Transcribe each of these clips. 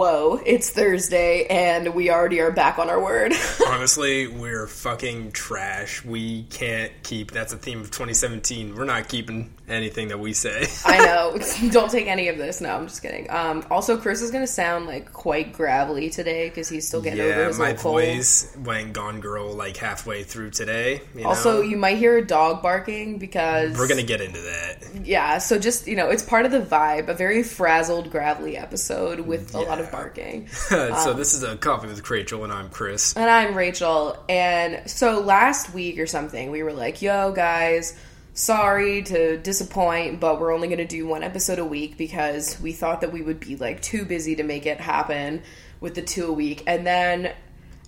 Whoa, it's Thursday and we already are back on our word. Honestly, we're fucking trash. We can't keep. That's a theme of 2017. We're not keeping anything that we say. I know. Don't take any of this. No, I'm just kidding. Um, also, Chris is going to sound like quite gravelly today because he's still getting over his my cold. voice went gone girl like halfway through today. You Also, know? you might hear a dog barking because we're gonna get into that. Yeah. So just you know, it's part of the vibe. A very frazzled, gravelly episode with a lot of barking. so um, this is a coffee with Rachel, and I'm Chris. And I'm Rachel. And so last week or something, we were like, yo, guys, sorry to disappoint, but we're only going to do one episode a week because we thought that we would be like too busy to make it happen with the two a week. And then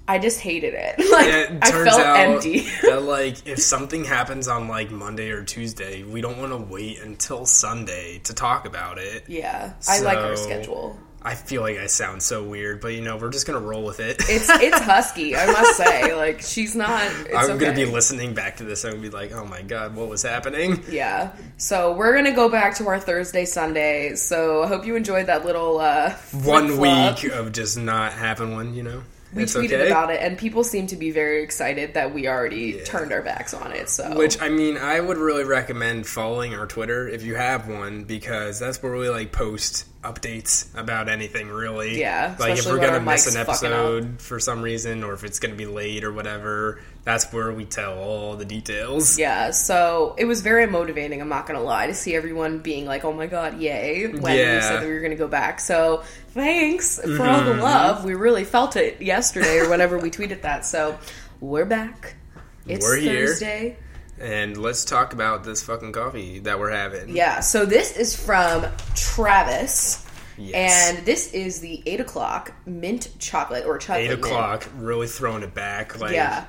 I just hated it. Like, It I turns felt out empty. that like if something happens on like Monday or Tuesday, we don't want to wait until Sunday to talk about it. yeah. I like our schedule. I feel like I sound so weird, but you know we're just gonna roll with it. It's it's husky, I must say. Like she's not. It's I'm gonna be listening back to this and be like, "Oh my god, what was happening?" Yeah. So we're gonna go back to our Thursday Sunday. So I hope you enjoyed that little uh One week of just not having one, you know. We it's tweeted okay. about it, and people seem to be very excited that we already turned our backs on it. So, Which I mean, I would really recommend following our Twitter if you have one because that's where we like post updates about anything really. Yeah, like if we're gonna miss an episode for some reason, or if it's gonna be late or whatever, that's where we tell all the details. yeah, so it was very motivating. I'm not gonna lie to see everyone being like, "Oh my god, yay!" when we said that we were gonna go back. So thanks for all Mm-hmm. the love. We really felt it yesterday or whenever we tweeted that. So we're back. It's We're here. Thursday. And let's talk about this fucking coffee that we're having. Yeah, so this is from Travis. Yes. And this is the 8 o'clock mint chocolate or chocolate Eight mint. o'clock, really throwing it back. Like, Yeah.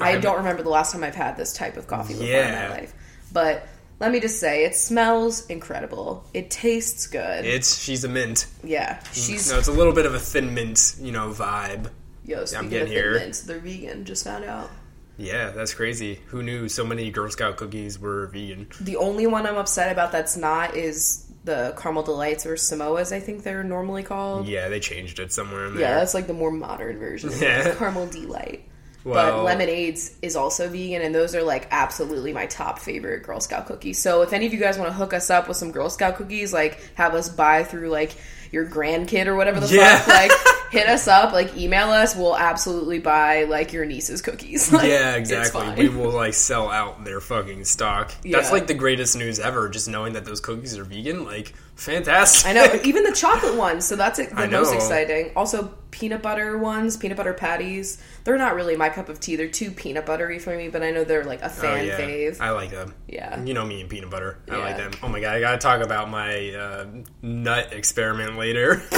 I don't remember the last time I've had this type of coffee before in my life. But let me just say, it smells incredible. It tastes good. it's she's a mint. yeah. Mm. She's. No, it's a little bit of a thin mint, you know, vibe. yo, speaking getting here. mints, they're vegan. Just found out. Yeah, that's crazy. Who knew so many Girl Scout cookies were vegan? The only one I'm upset about that's not is the caramel delights or Samoas. I think they're normally called. Yeah, they changed it somewhere in there. Yeah, that's like the more modern version. Yeah. Caramel delight. But lemonades is also vegan, and those are like absolutely my top favorite Girl Scout cookies. So if any of you guys want to hook us up with some Girl Scout cookies, like have us buy through like your grandkid or whatever the Yeah. fuck, like hit us up, like email us. We'll absolutely buy like your niece's cookies. Like, Yeah, exactly. We will like sell out their fucking stock. Yeah. That's like the greatest news ever. Just knowing that those cookies are vegan, like fantastic. I know, even the chocolate ones. So that's the most exciting. Also, peanut butter ones, peanut butter patties. They're not really my cup of tea. They're too peanut buttery for me, but I know they're like a Oh, fan yeah. fave. I like them. Yeah. You know me and peanut butter. I like them. Oh my god, I gotta talk about my uh, nut experiment later.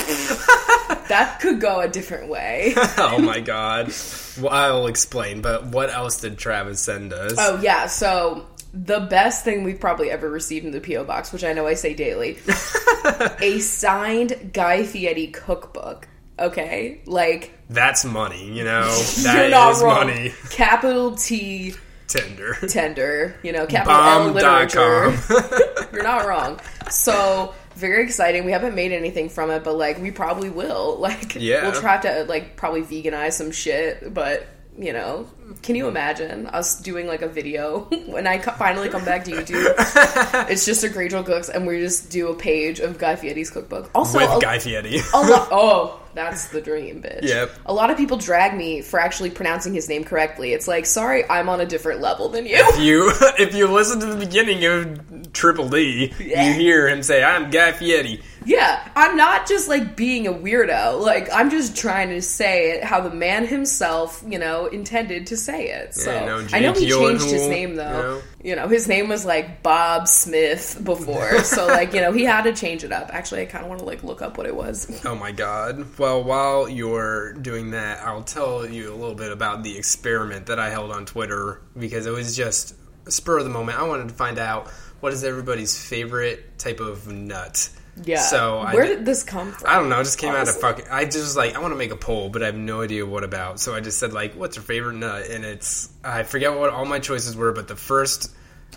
That could go a different way. oh my god. Well, I'll explain, but what else did Travis send us? oh yeah, so the best thing we've probably ever received in the PO box, which I know I say daily, a signed Guy Fieri cookbook. Okay, like That's money, you know? you're not is wrong. money. Capital T Tender. tender, you know, capital L literature. You're not wrong. So very exciting. We haven't made anything from it, but like we probably will. Like Yeah. we'll try to like probably veganize some shit, but you know, can you imagine us doing like a video when I co- finally come back to YouTube? it's just a Rachel cooks, and we just do a page of Guy Fieri's cookbook. Also, With a, Guy Fieri. a lo- oh, that's the dream, bitch. Yep. A lot of people drag me for actually pronouncing his name correctly. It's like, sorry, I'm on a different level than you. if you if you listen to the beginning of Triple D, Yeah. you hear him say, "I'm Guy Fieri." Yeah, I'm not just like being a weirdo. Like I'm just trying to say it how the man himself, you know, intended to say it. So you know, I know he changed his name though. you know? You know, his name was like Bob Smith before, so like you know he had to change it up. Actually, I kind of want to like look up what it was. Oh my god. Well, while you're doing that, I'll tell you a little bit about the experiment that I held on Twitter because it was just spur of the moment. I wanted to find out what is everybody's favorite type of nut. Yeah. So where did- did this come from? I don't know. It just came out of Honestly. fucking. I just was like, I want to make a poll, but I have no idea what about. So I just said like, what's your favorite nut? And it's I forget what all my choices were, but the first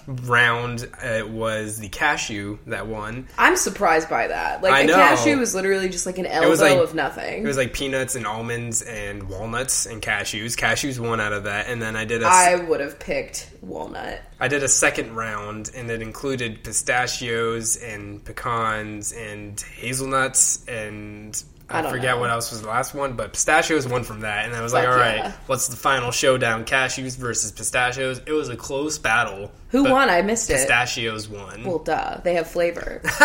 round it was the cashew that won. I'm surprised by that. Like I a know. cashew was literally just like an elbow like- of nothing. It was like peanuts and almonds and walnuts and cashews. Cashews won out of that, and then I did a I would have picked walnut. I did a second round, and it included pistachios and pecans and hazelnuts and. I I, don't forget know. what else was the last one, but pistachios won from that, and I was like, Fuck "All right, yeah. what's the final showdown? Cashews versus pistachios." It was a close battle. Who won? I missed it. Pistachios won. Well, duh. They have flavor.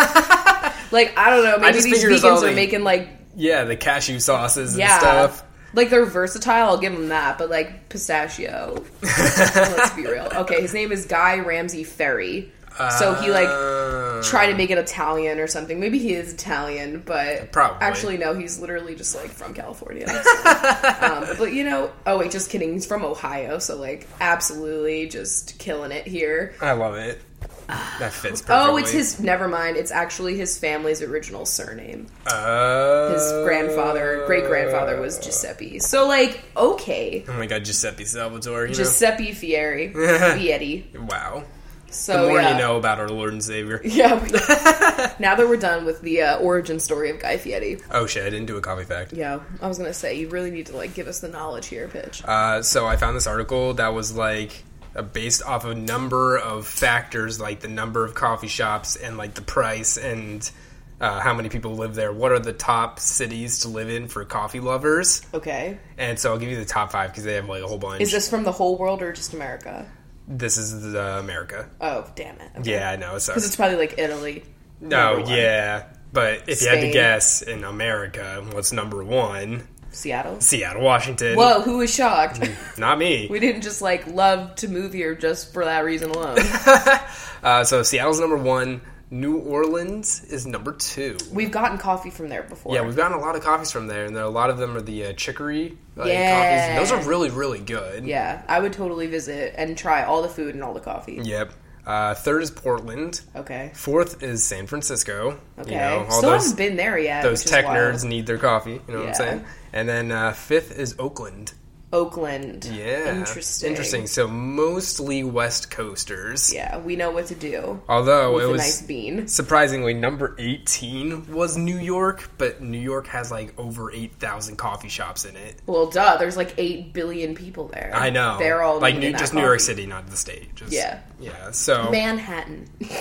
like I don't know. Maybe just these figured it was all vegans are like- making like yeah, the cashew sauces and yeah, stuff. like they're versatile. I'll give them that. But like pistachio. let's be real. Okay, his name is Guy Ramsey Ferry. So he like tried to make it Italian or something. Maybe he is Italian, but Probably. actually no, he's literally just like from California. So, um, but you know, oh wait, just kidding. He's from Ohio, so like absolutely just killing it here. I love it. That fits perfectly. Oh, it's his. Never mind. It's actually his family's original surname. Uh, His grandfather, great grandfather, was Giuseppe. So like, okay, Oh my god, Giuseppe Salvatore. You Giuseppe Fieri, Fieri. know? Wow. So The more yeah. you know about our Lord and Savior. Yeah. we- now that we're done with the uh, origin story of Guy Fieri, Oh shit, I didn't do a coffee fact. yeah, I was gonna say you really need to like give us the knowledge here, pitch. Uh, so I found this article that was like uh, based off of a number of factors, like the number of coffee shops and like the price and uh, how many people live there. What are the top cities to live in for coffee lovers? Okay, And so I'll give you the top five because they have like a whole bunch. is this from the whole world or just America? This is the America. Oh, damn it! Okay. Yeah, I know. Because it's probably like Italy. No, yeah. But if you had to guess in America, what's number one? Seattle. Seattle, Washington. Whoa, who was shocked? Not me. we didn't just like love to move here just for that reason alone. Uh, so Seattle's number one. New Orleans is number two. We've gotten coffee from there before. Yeah, we've gotten a lot of coffees from there, and there, a lot of them are the uh, chicory like, Yeah. coffees. Those are really, really good. Yeah, I would totally visit and try all the food and all the coffee. Yep. Uh, third is Portland. Okay. Fourth is San Francisco. Okay. You know, all Still those haven't been there yet. those tech nerds need their coffee. You know what I'm saying? And then uh, fifth is Oakland. Oakland. Yeah. Interesting. Interesting. So mostly West Coasters. Yeah, we know what to do Although it a was nice bean. surprisingly number 18 was New York, but New York has like over 8,000 coffee shops in it. Well, duh. There's like eight billion people there. I know. They're all like New, just New York. City, not the state. Just, Yeah. Yeah. So, Manhattan.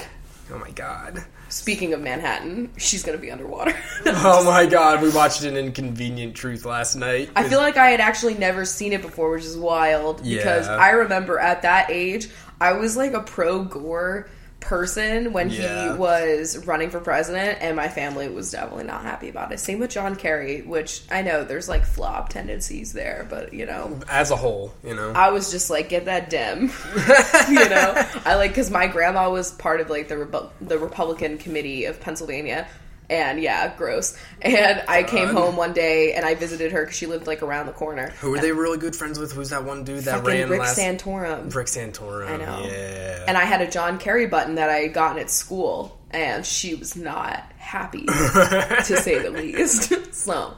oh my god. Speaking of Manhattan, she's gonna be underwater. Oh my god, we watched an inconvenient truth last night. I feel like I had actually never seen it before, which is wild Yeah. because I remember at that age I was like a pro Gore person when Yeah. he was running for president, and my family was definitely not happy about it. Same with John Kerry, which I know there's like flop tendencies there, but you know. as a whole, you know. I was just like, get that dim, you know. I like because my grandma was part of like the the Republican committee of Pennsylvania, and yeah, gross. And I came God. home one day and I visited her because she lived like around the corner. Who were they really good friends with? Who's that one dude that Fucking ran Rick last? Santorum. Rick Santorum. I know. Yeah. And I had a John Kerry button that I had gotten at school, and she was not happy, to say the least. so,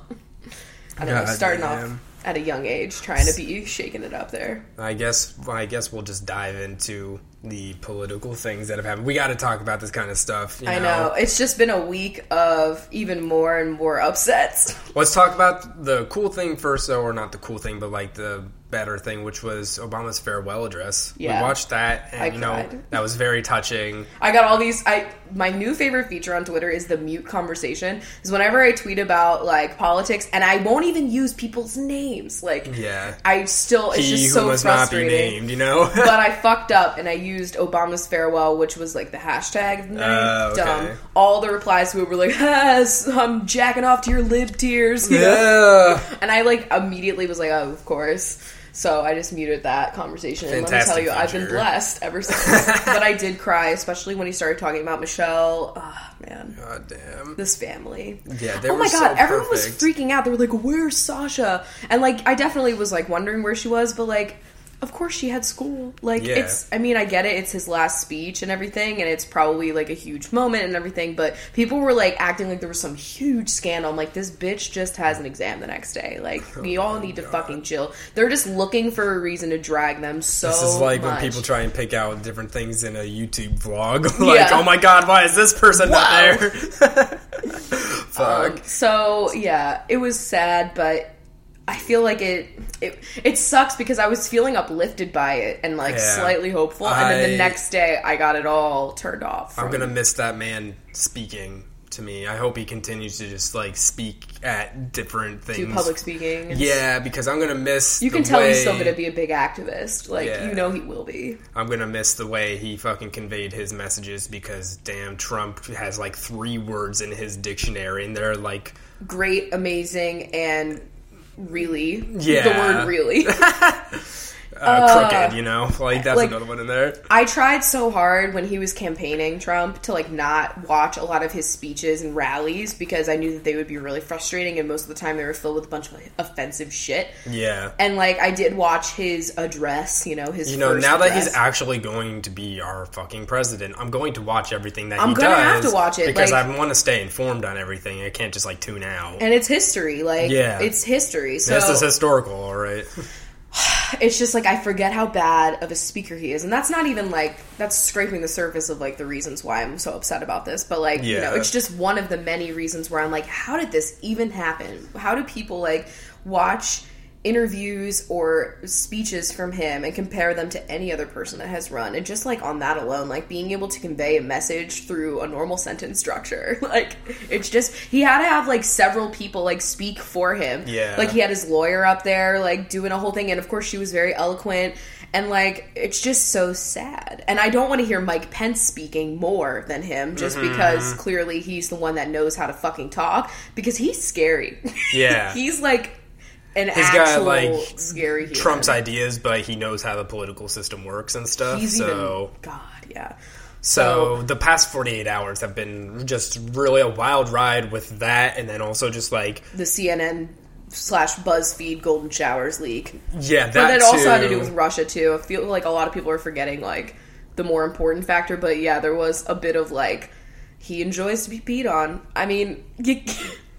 I don't know, starting damn. off at a young age, trying to be shaking it up there. I guess I guess we'll just dive into the political things that have happened. We got to talk about this kind of stuff. You I know. It's just been a week of even more and more upsets. Let's talk about the cool thing first, though, or not the cool thing, but like the better thing, which was Obama's farewell address. Yeah. We watched that, and I you know cried. that was very touching. I got all these. I my new favorite feature on Twitter is the mute conversation. Is whenever I tweet about like politics, and I won't even use people's names. Like, Yeah. I still it's he just so must not be frustrating. named, you know. but I fucked up and I used Obama's farewell, which was like the hashtag. of the night. Oh, okay. Dumb. All the replies to it were like, ah, I'm jacking off to your lib tears. you know? yeah. And I like immediately was like, oh, of course. So I just muted that conversation. And let me tell Fantastic you, I've been blessed ever since. but I did cry, especially when he started talking about Michelle. Ah, man. God damn. This family. Yeah, they oh my god, so everyone was freaking out. They were like, "Where's Sasha?" And like, I definitely was like wondering where she was, but like, of course she had school. Like Yeah. it's I mean, I get it, it's his last speech and everything, and it's probably like a huge moment and everything, but people were like acting like there was some huge scandal. I'm like, this bitch just has an exam the next day. Like we all need to fucking chill. They're just looking for a reason to drag them so This is like much. when people try and pick out different things in a YouTube vlog. like, Yeah. oh my god, why is this person Wow. not there? Fuck. Um, so yeah, it was sad, but I feel like it it it sucks because I was feeling uplifted by it and like Yeah. slightly hopeful, and then I- the next day I got it all turned off. I'm gonna miss that man speaking to me. I hope he continues to just like speak at different things. do public speaking. Yeah, because I'm gonna miss. You can tell way, he's still going to be a big activist. Like, Yeah. you know he will be. I'm gonna miss the way he fucking conveyed his messages because damn, Trump has like three words in his dictionary, and they're like Great, amazing, and really. Yeah. The word really. uh, crooked. You know, like that's like- another one in there. I tried so hard when he was campaigning Trump to like not watch a lot of his speeches and rallies because I knew that they would be really frustrating and most of the time they were filled with a bunch of offensive shit. Yeah. And like I did watch his address, you know, his You know, now that he's actually going to be our fucking president, I'm going to watch everything that I'm he does. have to watch it, because like- I want to stay informed on everything. I can't just like tune out. and it's history, like Yeah. it's history. So this is historical, all right. it's just like I forget how bad of a speaker he is, and that's not even like that's scraping the surface of like the reasons why I'm so upset about this. But like you know, it's just one of the many reasons where I'm like, how did this even happen? How do people like watch interviews or speeches from him and compare them to any other person that has run? And just like on that alone, like being able to convey a message through a normal sentence structure, like it's just he had to have like several people like speak for him. Yeah. like he had his lawyer up there like doing a whole thing and of course she was very eloquent and like it's just so sad and i don't want to hear mike pence speaking more than him just Mm-hmm. because clearly he's the one that knows how to fucking talk because he's scary Yeah. he's like an He's got like scary human. Trump's ideas, but he knows how the political system works and stuff. he's so, even god yeah so the past 48 hours have been just really a wild ride with that, and then also just like the cnn slash buzzfeed golden showers leak yeah, that But that also had to do with Russia too. I feel like a lot of people are forgetting like the more important factor. But yeah, there was a bit of like he enjoys to be peed on. I mean, you,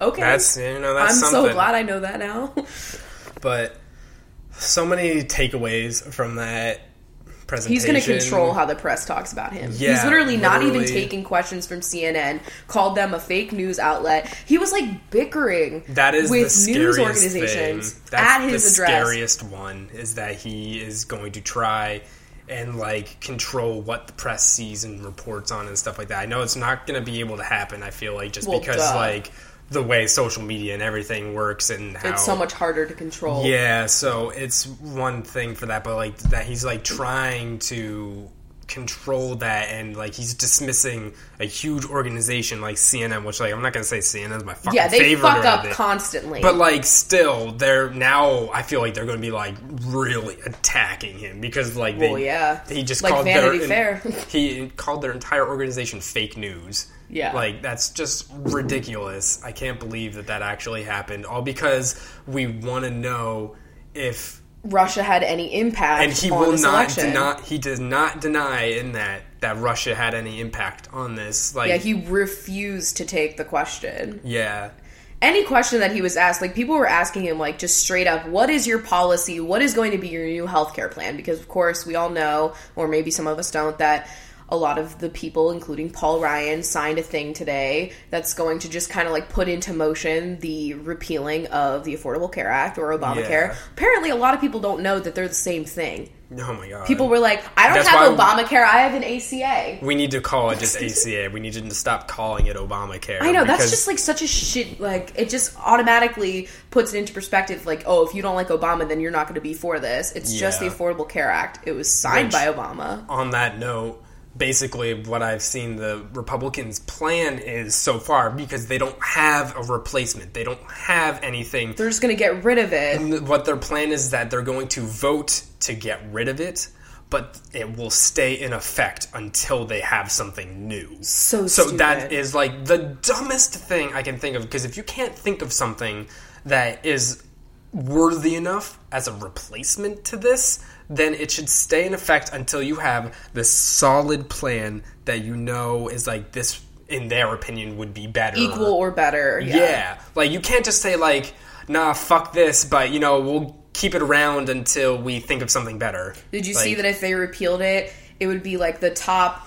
okay, That's you know that's I'm something. so glad I know that now. but so many takeaways from that presentation. He's going to control how the press talks about him. Yeah, He's literally, not even taking questions from CNN. Called them a fake news outlet. He was like bickering That is with news organizations thing. That's at his the address. scariest one is that he is going to try and like control what the press sees and reports on and stuff like that. I know it's not going to be able to happen. I feel like just Well, because duh. like the way social media and everything works and how It's so much harder to control. yeah, so it's one thing for that, but like that he's like trying to control that and like he's dismissing a huge organization like CNN, which like I'm not gonna say CNN is my fucking Yeah, they favorite fuck up it. constantly. But like, still, they're now. I feel like they're going to be like really attacking him because like they, Well, yeah. he just Like called Vanity their, Fair. he called their entire organization fake news. Yeah. like that's just ridiculous. I can't believe that that actually happened. All because we want to know if Russia had any impact on the U.S. and he will not deny. He does not deny in that that Russia had any impact on this. Like, Yeah, he refused to take the question. yeah. Any question that he was asked, like people were asking him, like just straight up, what is your policy? What is going to be your new healthcare plan? Because of course we all know, or maybe some of us don't, that a lot of the people, including Paul Ryan, signed a thing today that's going to just kind of like put into motion the repealing of the Affordable Care Act or Obamacare. Yeah. Apparently, a lot of people don't know that they're the same thing. Oh my god. People were like, I don't That's have Obamacare, I have an ACA. We need to call it just ACA. We need to stop calling it Obamacare. I know that's just like such a shit. Like it just automatically puts it into perspective. Like, oh, if you don't like Obama, then you're not going to be for this. It's just the Affordable Care Act. It was signed Which- by Obama. on that note. Basically, what I've seen the Republicans' plan is so far because they don't have a replacement. They don't have anything. They're just going to get rid of it. And what their plan is that they're going to vote to get rid of it, but it will stay in effect until they have something new. So so stupid. that is like the dumbest thing I can think of because if you can't think of something that is worthy enough as a replacement to this, then it should stay in effect until you have this solid plan that you know is like this in their opinion would be better. Equal or better. yeah. Yeah. Like you can't just say like, nah, fuck this, but you know, we'll keep it around until we think of something better. Did you see that if they repealed it, it would be like the top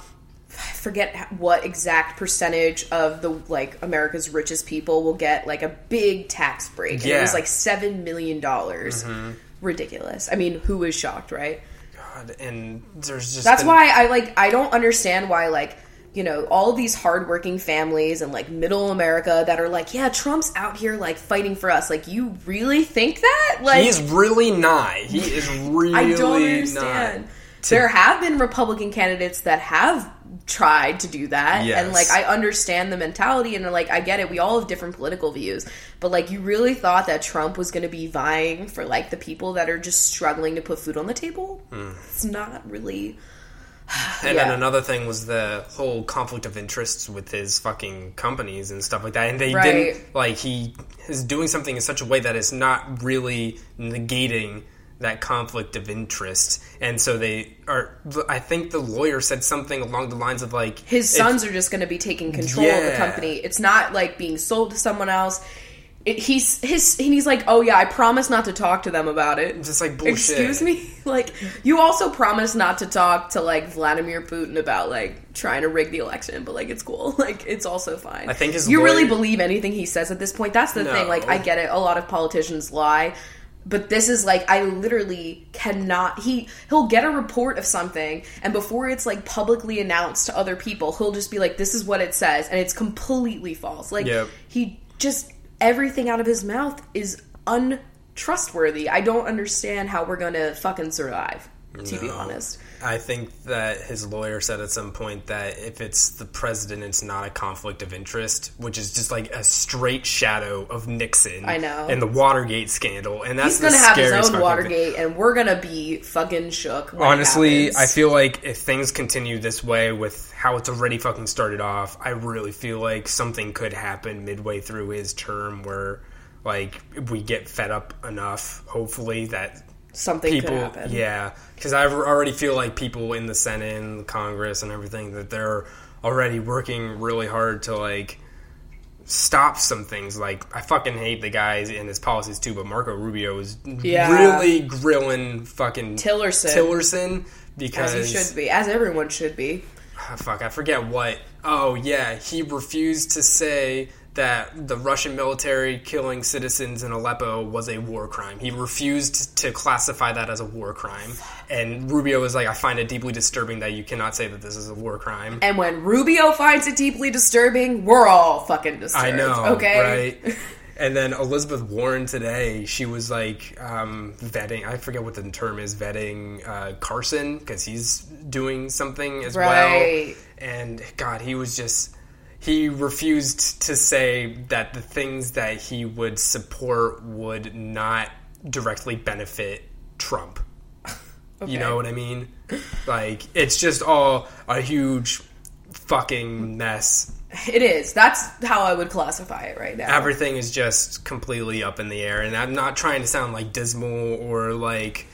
I forget what exact percentage of the like America's richest people will get like a big tax break. And it was like 7 million dollars. Mm-hmm. Ridiculous. I mean, who is shocked, right? God, and there's just That's been- why I like I don't understand why like you know all these hardworking families and like middle America that are like yeah Trump's out here like fighting for us like you really think that like he's really not. He is really I don't understand. not. There have been Republican candidates that have tried to do that, Yes. and like I understand the mentality, and like I get it. We all have different political views, but like you really thought that Trump was going to be vying for like the people that are just struggling to put food on the table? Hmm. It's not really. And Yeah. then another thing was the whole conflict of interests with his fucking companies and stuff like that. And they Right. didn't like he is doing something in such a way that is not really negating that conflict of interest. And so they are. I think the lawyer said something along the lines of like His sons are just going to be taking control of the company. It's not like being sold to someone else. It, he's his and he's like, oh yeah, I promise not to talk to them about it. Just like bullshit. Excuse me? Like, you also promised not to talk to, like, Vladimir Putin about, like, trying to rig the election, but, like, it's cool. Like, it's also fine. I think his You really believe anything he says at this point? That's the thing. Like, I get it. A lot of politicians lie. But this is like I literally cannot he he'll get a report of something and before it's like publicly announced to other people he'll just be like this is what it says and it's completely false. Like Yep. he just everything out of his mouth is untrustworthy. I don't understand how we're gonna fucking survive. To be honest, I think that his lawyer said at some point that if it's the president, it's not a conflict of interest, which is just like a straight shadow of Nixon. I know. And the Watergate scandal, and that's he's gonna the have his own Watergate, and we're gonna be fucking shook. Honestly. I feel like if things continue this way with how it's already fucking started off, I really feel like something could happen midway through his term where, like, we get fed up enough, hopefully, that something people could happen. yeah because i already feel like people in the senate and congress and everything that they're already working really hard to like stop some things like i fucking hate the guys and his policies too but marco rubio is Yeah. really grilling fucking Tillerson. tillerson because as he should be, as everyone should be. Ah, fuck, I forget what. Oh, yeah, he refused to say that the Russian military killing citizens in Aleppo was a war crime. He refused to classify that as a war crime. And Rubio was like, I find it deeply disturbing that you cannot say that this is a war crime. And when Rubio finds it deeply disturbing, we're all fucking disturbed. I know, okay? right? And then Elizabeth Warren today, she was like um, vetting. I forget what the term is, vetting uh, Carson because he's doing something as Right. well. And God, he was just he refused to say that the things that he would support would not directly benefit Trump. You know what I mean? Like it's just all a huge fucking mess It is. That's how I would classify it right now. everything is just completely up in the air and i'm not trying to sound like dismal or like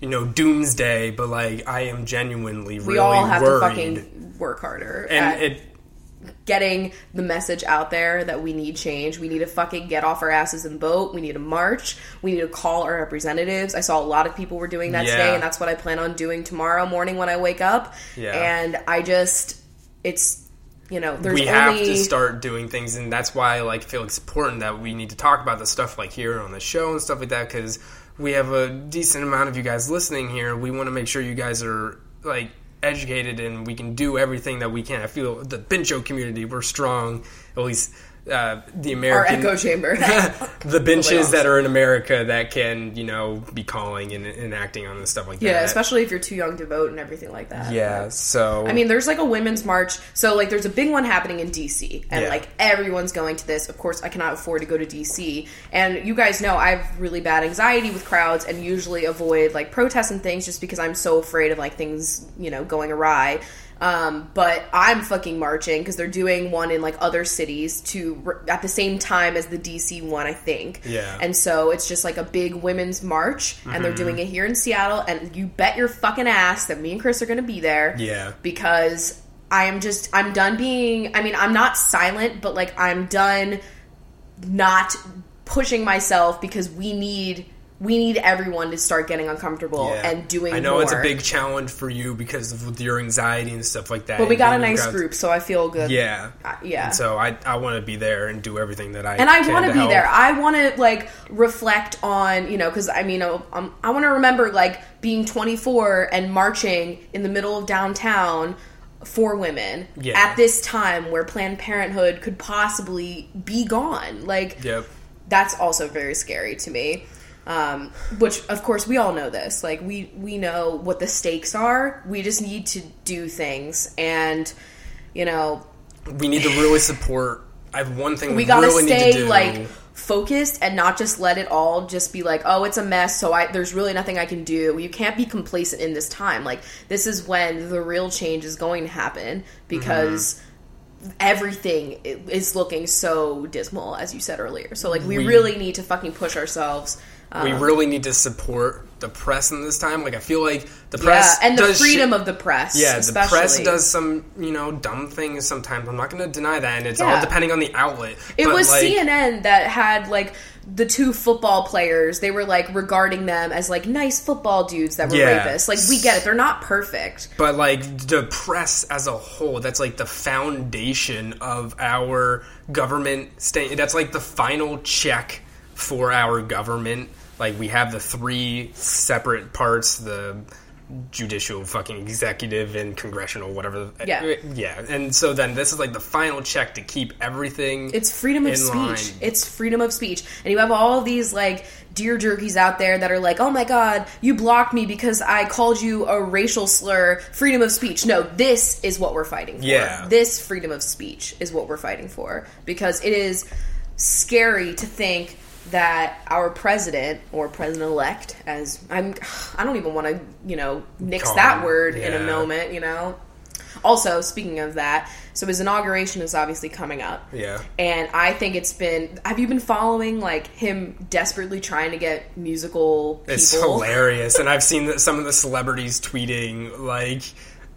you know doomsday but like i am genuinely really we all have worried to fucking work harder and at it getting the message out there that we need change. We need to fucking get off our asses and vote. We need to march. We need to call our representatives. I saw a lot of people were doing that Yeah. today, and that's what I plan on doing tomorrow morning when I wake up. Yeah. And I just, it's, you know, there's we only have to start doing things and that's why I like feel it's important that we need to talk about the stuff like here on the show and stuff like that because we have a decent amount of you guys listening here we want to make sure you guys are like educated and we can do everything that we can. I feel the bincho community we're strong at least uh, the our echo chamber. the benches that are in America that can, you know, be calling and, and acting on this stuff like yeah, that. Yeah, especially if you're too young to vote and everything like that. Yeah, so I mean, there's like a women's march. So like, there's a big one happening in DC, and Yeah. like everyone's going to this. Of course, I cannot afford to go to DC, and you guys know I have really bad anxiety with crowds, and usually avoid like protests and things just because I'm so afraid of like things you know going awry. Um, but I'm fucking marching because they're doing one in like other cities to at the same time as the DC one, I think. Yeah. And so it's just like a big women's march, and they're doing it here in Seattle. And you bet your fucking ass that me and Chris are going to be there. Yeah. Because I am just I'm done being. I mean, I'm not silent, but like I'm done not pushing myself because we need we need everyone to start getting uncomfortable Yeah. and doing. I know it's a big challenge for you because of with your anxiety and stuff like that. but we got a nice group, so I feel good. Yeah. Uh, yeah. And so I I want to be there and do everything that I and I want to be help. there. I want to like reflect on you know because I mean uh, um, I want to remember like being 24 and marching in the middle of downtown for women Yeah. at this time where Planned Parenthood could possibly be gone. Like Yep. that's also very scary to me. Um, which of course we all know this. Like we we know what the stakes are. We just need to do things, and you know We need to really support. I have one thing we we, gotta really need stay to do. like focused and not just let it all just be like oh it's a mess so i there's really nothing i can do you can't be complacent in this time like this is when the real change is going to happen because everything is looking so dismal as you said earlier so like we, We- really need to fucking push ourselves we um, really need to support the press in this time. Like I feel like the yeah press and the freedom shit- of the press Yeah, the press does some, you know, dumb things sometimes. I'm not going to deny that, and it's Yeah. all depending on the outlet. It But, was like, CNN that had like the two football players. They were like regarding them as like nice football dudes that were Yeah. rapists. Like we get it; they're not perfect. But like the press as a whole, that's like the foundation of our government state. That's like the final check for our government. Like we have the three separate parts: the judicial, fucking executive, and congressional, whatever. Yeah. yeah. And so then this is like the final check to keep everything. It's freedom of speech. line. It's freedom of speech, and you have all these like deer jerkies out there that are like, "Oh my god, you blocked me because I called you a racial slur." Freedom of speech. No, this is what we're fighting for. Yeah. This freedom of speech is what we're fighting for because it is scary to think that our president or president elect as I'm I don't even want to, you know, nix Call that word in a moment, you know. Also, speaking of that, so his inauguration is obviously coming up. Yeah. And I think it's been have you been following like him desperately trying to get musical people? It's hilarious, and I've seen that some of the celebrities tweeting like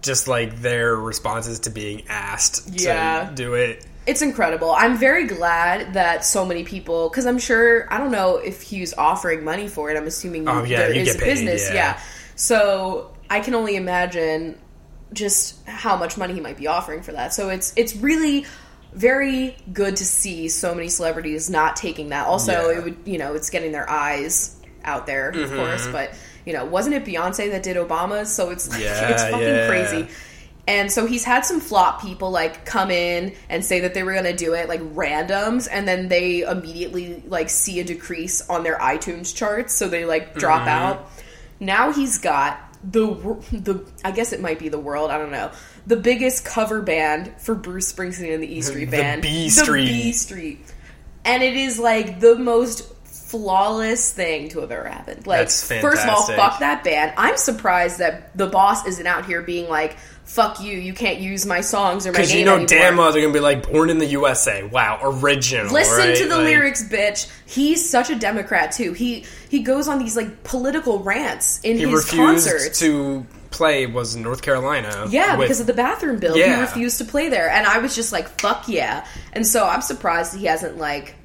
just like their responses to being asked Yeah. to do it. It's incredible. I'm very glad that so many people, because I'm sure I don't know if he's offering money for it. I'm assuming Oh, yeah, there is a paid, business. yeah. Yeah. So I can only imagine just how much money he might be offering for that. So it's it's really very good to see so many celebrities not taking that. Also, Yeah. it would you know it's getting their eyes out there, Mm-hmm. of course. But you know, wasn't it Beyonce that did Obama's? So it's like, Yeah, it's fucking yeah. crazy. And so he's had some flop people like come in and say that they were going to do it like randoms and then they immediately like see a decrease on their iTunes charts so they like drop Mm-hmm. out. Now he's got the the I guess it might be the world, I don't know. The biggest cover band for Bruce Springsteen and the E Street The Band. B The Street. B Street. And it is like the most flawless thing to have ever happened. Like first of all, fuck that band. I'm surprised that the boss isn't out here being like, "Fuck you, you can't use my songs or my Because you know anymore." damn well they're gonna be like born in the USA. Wow, original. Listen right? to the Like, lyrics, bitch. He's such a Democrat too. He he goes on these like political rants in He his refused concerts. to play was North Carolina. Yeah, with- because of the bathroom bill. He refused to play there. And I was just like, fuck yeah. And so I'm surprised he hasn't like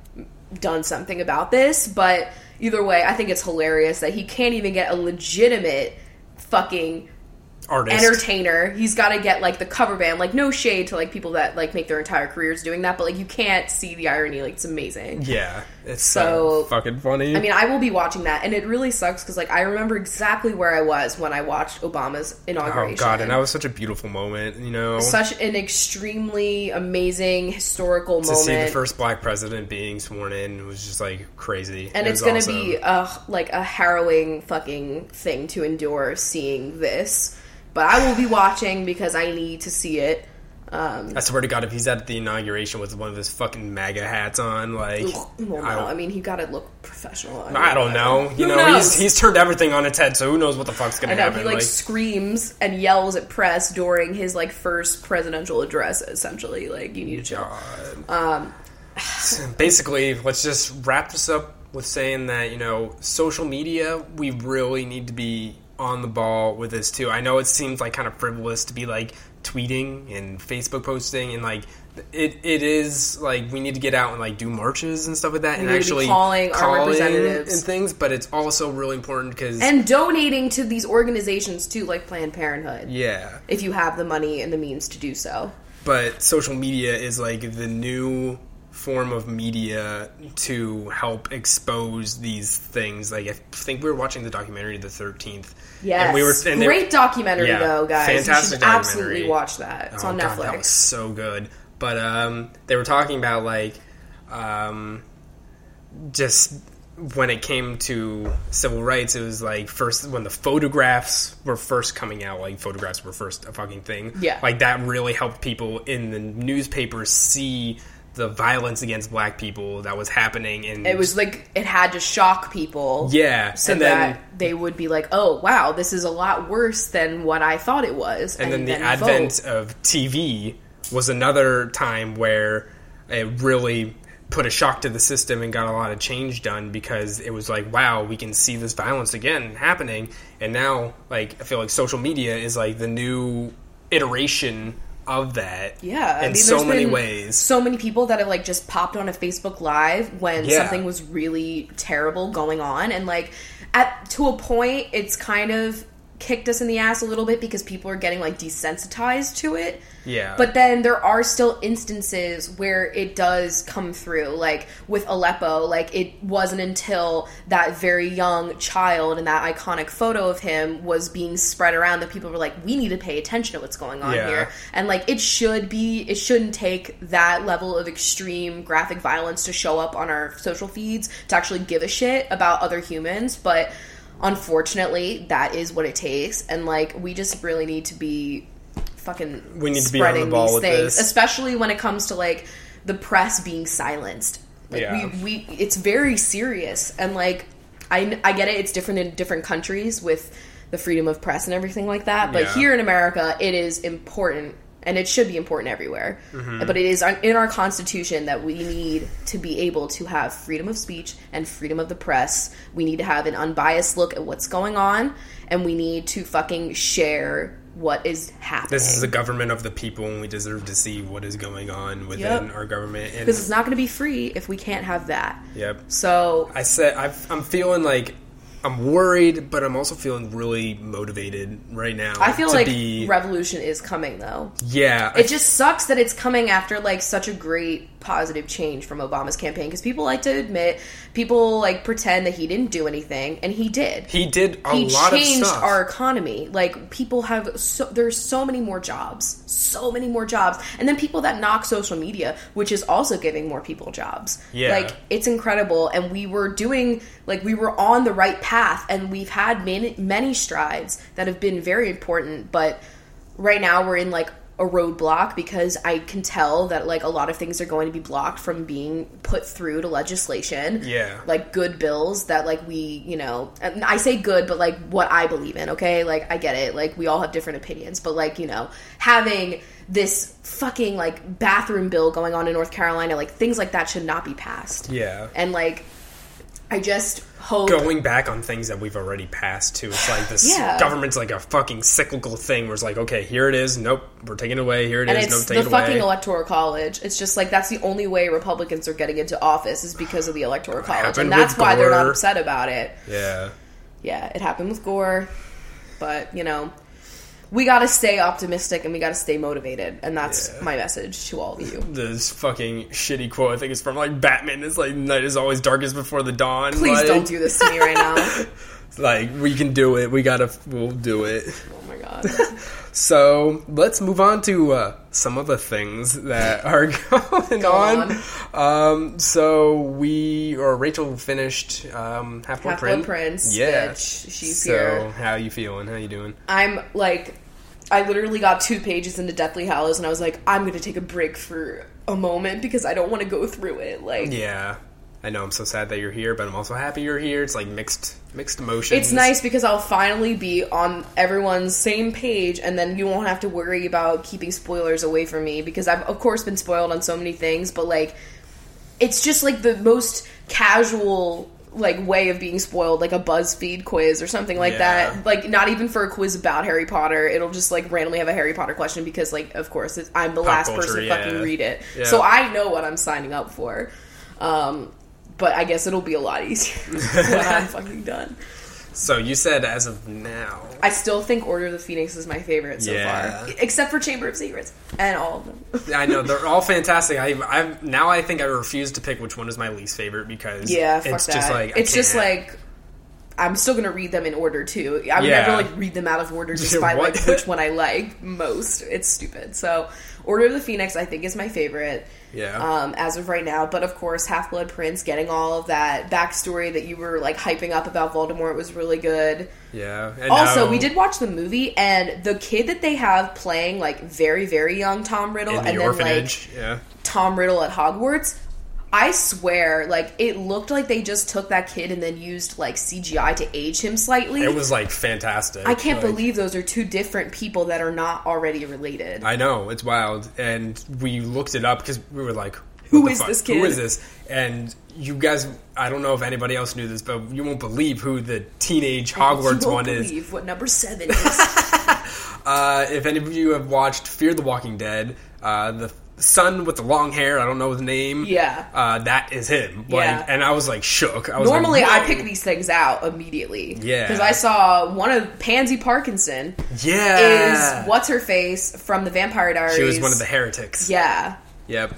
done something about this, but either way, I think it's hilarious that he can't even get a legitimate fucking artist. entertainer. He's got to get like the cover band. Like no shade to like people that like make their entire careers doing that, but like you can't see the irony. Like it's amazing. Yeah, it's so, So- fucking funny. I mean, I will be watching that, and it really sucks because like I remember exactly where I was when I watched Obama's inauguration. oh god, and that was such a beautiful moment. You know, such an extremely amazing historical to moment. see the first black president being sworn in was just like crazy. and It it's going to awesome. be a like a harrowing fucking thing to endure seeing this. But I will be watching because I need to see it. Um, I swear to God, if he's at the inauguration with one of his fucking MAGA hats on, like, well, no, I, I mean, he got to look professional. I don't know. You know, knows? he's he's turned everything on its head, so who knows what the fuck's gonna I know happen? he like, screams and yells at press during his like first presidential address. Essentially, like you need to chill. God. Basically, let's just wrap this up with saying that you know, social media, we really need to be on the ball with this too. I know it seems like kind of frivolous to be like tweeting and Facebook posting and like. It, it is like we need to get out and like do marches and stuff like that and to be actually calling our representatives. and things but it's also really important because And donating to these organizations too, like Planned Parenthood, yeah if you have the money and the means to do so. but social media is like the new form of media to help expose these things. Like I think we were watching the documentary The Thirteenth. Yes, and we were and they- great documentary Yeah, though, guys. fantastic you should absolutely watch that. It's Oh, on God, Netflix. that was so good. But um, they were talking about like um, just when it came to civil rights, it was like first when the photographs were first coming out, like photographs were first a fucking thing. Yeah. like that really helped people in the newspapers see the violence against black people that was happening. And It was like it had to shock people. yeah, So and that then they would be like, "Oh, wow, this is a lot worse than what I thought it was." and then the vote. advent of TV was another time where it really put a shock to the system and got a lot of change done because it was like, wow, we can see this violence again happening. And now, like, I feel like social media is like the new iteration of that. Yeah, I in mean, so many ways. So many people that have like just popped on a Facebook Live when Yeah. something was really terrible going on, and like at to a point, it's kind of kicked us in the ass a little bit because people are getting like desensitized to it. Yeah. But then there are still instances where it does come through, like with Aleppo. Like it wasn't until that very young child and that iconic photo of him was being spread around that people were like, "We need to pay attention to what's going on Yeah. here." And like it should be, it shouldn't take that level of extreme graphic violence to show up on our social feeds to actually give a shit about other humans. But unfortunately, that is what it takes, and like we just really need to be fucking We need to be on the spreading ball these with things, this. especially when it comes to like the press being silenced. Like Yeah. we, we, it's very serious, and like I, I get it. It's different in different countries with the freedom of press and everything like that. But Yeah. here in America, it is important, and it should be important everywhere. Mm-hmm. But it is in our constitution that we need to be able to have freedom of speech and freedom of the press. We need to have an unbiased look at what's going on, and we need to fucking share what is happening. this is the government of the people, and we deserve to see what is going on within Yep. our government. Because it's not going to be free if we can't have that. yep, So I said I've, I'm feeling like I'm worried, but I'm also feeling really motivated right now. I feel like be, revolution is coming though. yeah, I It just sucks that it's coming after like such a great positive change from Obama's campaign because people like to admit, people like pretend that he didn't do anything and he did. he did a he lot changed of stuff. our economy. Like people have so there's so many more jobs, so many more jobs, and then people that knock social media, which is also giving more people jobs. Yeah. like it's incredible, and we were doing like we were on the right path, and we've had many many strides that have been very important, but right now we're in like a roadblock because I can tell that like a lot of things are going to be blocked from being put through to legislation. Yeah. like good bills that like we you know i say good but like what i believe in okay? Like i get it. Like we all have different opinions. But like you know having this fucking like bathroom bill going on in north carolina like things like that should not be passed. Yeah. and like i just hope Going back on things that we've already passed too. It's like this Yeah. government's like a fucking cyclical thing where it's like, okay, here it is. Nope, we're taking it away. Here it and is. it's Nope, the fucking away. electoral college. It's just like that's the only way Republicans are getting into office is because of the electoral college, and that's why they're not upset about it. yeah. yeah, it happened with Gore, but you know, we got to stay optimistic and we got to stay motivated, and that's Yeah. my message to all of you. This fucking shitty quote, I think it's from like Batman. It's like night is always darkest before the dawn. Please like, don't do this to me right now. Like we can do it. We gotta. We'll do it. Oh my god. So let's move on to uh, some of the things that are going Go on. Um, so we or Rachel finished um, Half Blood Prince. Prince, Yeah, bitch. She's so here. how you feeling? How you doing? I'm like, I literally got two pages into Deathly Hallows, and I was like, I'm going to take a break for a moment because I don't want to go through it. Like, Yeah. I know I'm so sad that you're here, but I'm also happy you're here. It's like mixed mixed emotions. It's nice because I'll finally be on everyone's same page, and then you won't have to worry about keeping spoilers away from me because I've, of course, been spoiled on so many things, but like, it's just like the most casual like way of being spoiled like a buzzfeed quiz or something like Yeah. that like not even for a quiz about harry potter it'll just like randomly have a harry potter question because like of course it's, i'm the last culture, person to yeah. fucking read it Yeah. so i know what i'm signing up for um but i guess it'll be a lot easier when i'm fucking done So you said as of now. I still think Order of the Phoenix is my favorite so Yeah. far, except for Chamber of Secrets and all of them. I know they're all fantastic. I I now I think I refuse to pick which one is my least favorite because yeah, it's that. just like I it's just can't. like I'm still gonna read them in order too. I would Yeah. never like read them out of order just by like which one I like most. It's stupid. So Order of the Phoenix I think is my favorite. Yeah. Um, as of right now, but of course, Half Blood Prince getting all of that backstory that you were like hyping up about Voldemort was really good. yeah. And Also, now we did watch the movie, and the kid that they have playing like very, very young Tom Riddle, and then like yeah. Tom Riddle at Hogwarts. I swear, like it looked like they just took that kid and then used like CGI to age him slightly. It was like fantastic. I can't Like, believe those are two different people that are not already related. I know it's wild, and we looked it up because we were like, "Who is fuck? this kid? Who is this?" And you guys, I don't know if anybody else knew this, but you won't believe who the teenage Hogwarts you one is. believe what number seven is. Uh, if any of you have watched Fear the Walking Dead, uh, the son with the long hair, I don't know his name. Yeah. uh, that is him. Like, Yeah. and I was like shook. I was Normally, like, I pick these things out immediately. Yeah. because I saw one of Pansy Parkinson Yeah, is what's her face from the Vampire Diaries. she was one of the heretics. yeah. Yep.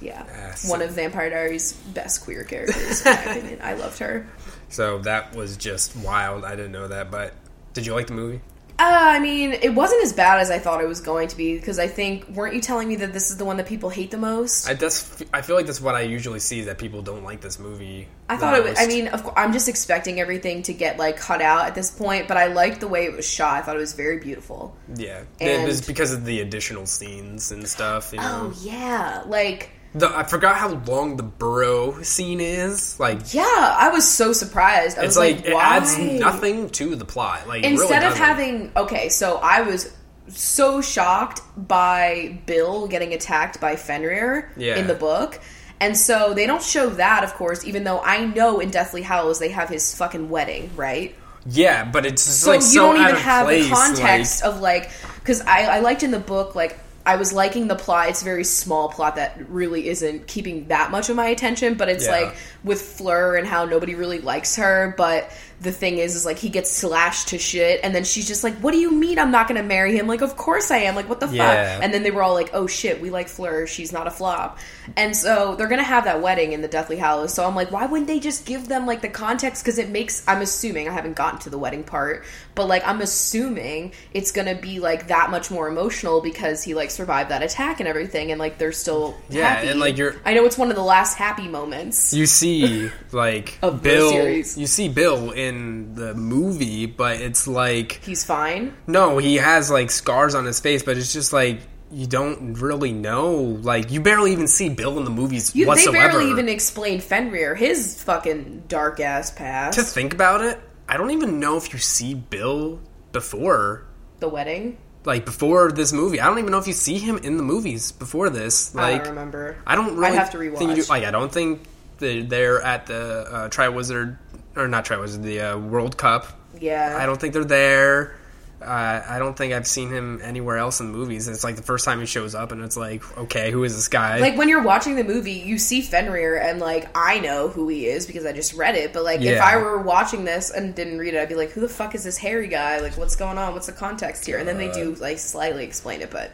Yeah, Yes. one of Vampire Diaries' best queer characters, in my opinion. I loved her. So that was just wild. I didn't know that, but did you like the movie? Uh, I mean, it wasn't as bad as I thought it was going to be because I think weren't you telling me that this is the one that people hate the most? I that's I feel like that's what I usually see is that people don't like this movie. I thought it. Was, I mean, of course, I'm just expecting everything to get like cut out at this point, but I liked the way it was shot. I thought it was very beautiful. yeah, and- it was because of the additional scenes and stuff. You know, Oh yeah, like the, I forgot how long the burrow scene is. Like, yeah, I was so surprised. I it's was like, like, it adds nothing to the plot. Like, it really Instead of having okay, so I was so shocked by Bill getting attacked by Fenrir Yeah. in the book. And so they don't show that, of course, even though I know in Deathly Hallows they have his fucking wedding, right? yeah, but it's So like you so don't even have place, the context of like, because I, I liked in the book, like, I was liking the plot. It's a very small plot that really isn't keeping that much of my attention, but it's Yeah. like with Fleur and how nobody really likes her, but the thing is is like he gets slashed to shit and then she's just like what do you mean i'm not gonna marry him like of course i am like what the Yeah. fuck and then they were all like oh shit we like fleur she's not a flop and so they're gonna have that wedding in the deathly hallows so i'm like why wouldn't they just give them like the context because it makes i'm assuming i haven't gotten to the wedding part but like i'm assuming it's gonna be like that much more emotional because he like survived that attack and everything and like they're still Yeah, happy. and, like, you're- i know it's one of the last happy moments You see, like Bill. series. You see Bill in the movie, but it's like he's fine no, he has like scars on his face, but it's just like you don't really know. Like you barely even see Bill in the movies You, they whatsoever. barely even explain Fenrir, his fucking dark ass past. to think about it, I don't even know if you see Bill before. the wedding. Like before this movie, I don't even know if you see him in the movies before this. I Like don't remember. I don't really I'd have to think you rewatch. like I don't think they- they're at the uh, Triwizard or not Try was the uh, World Cup. Yeah. I don't think they're there. Uh, I don't think I've seen him anywhere else in movies. It's like the first time he shows up, and it's like, okay, who is this guy? like when you're watching the movie, you see Fenrir, and like I know who he is because I just read it. But like if I were watching this and didn't read it, I'd be like, "Who the fuck is this hairy guy? Like, what's going on? What's the context here?" And then they do like slightly explain it, but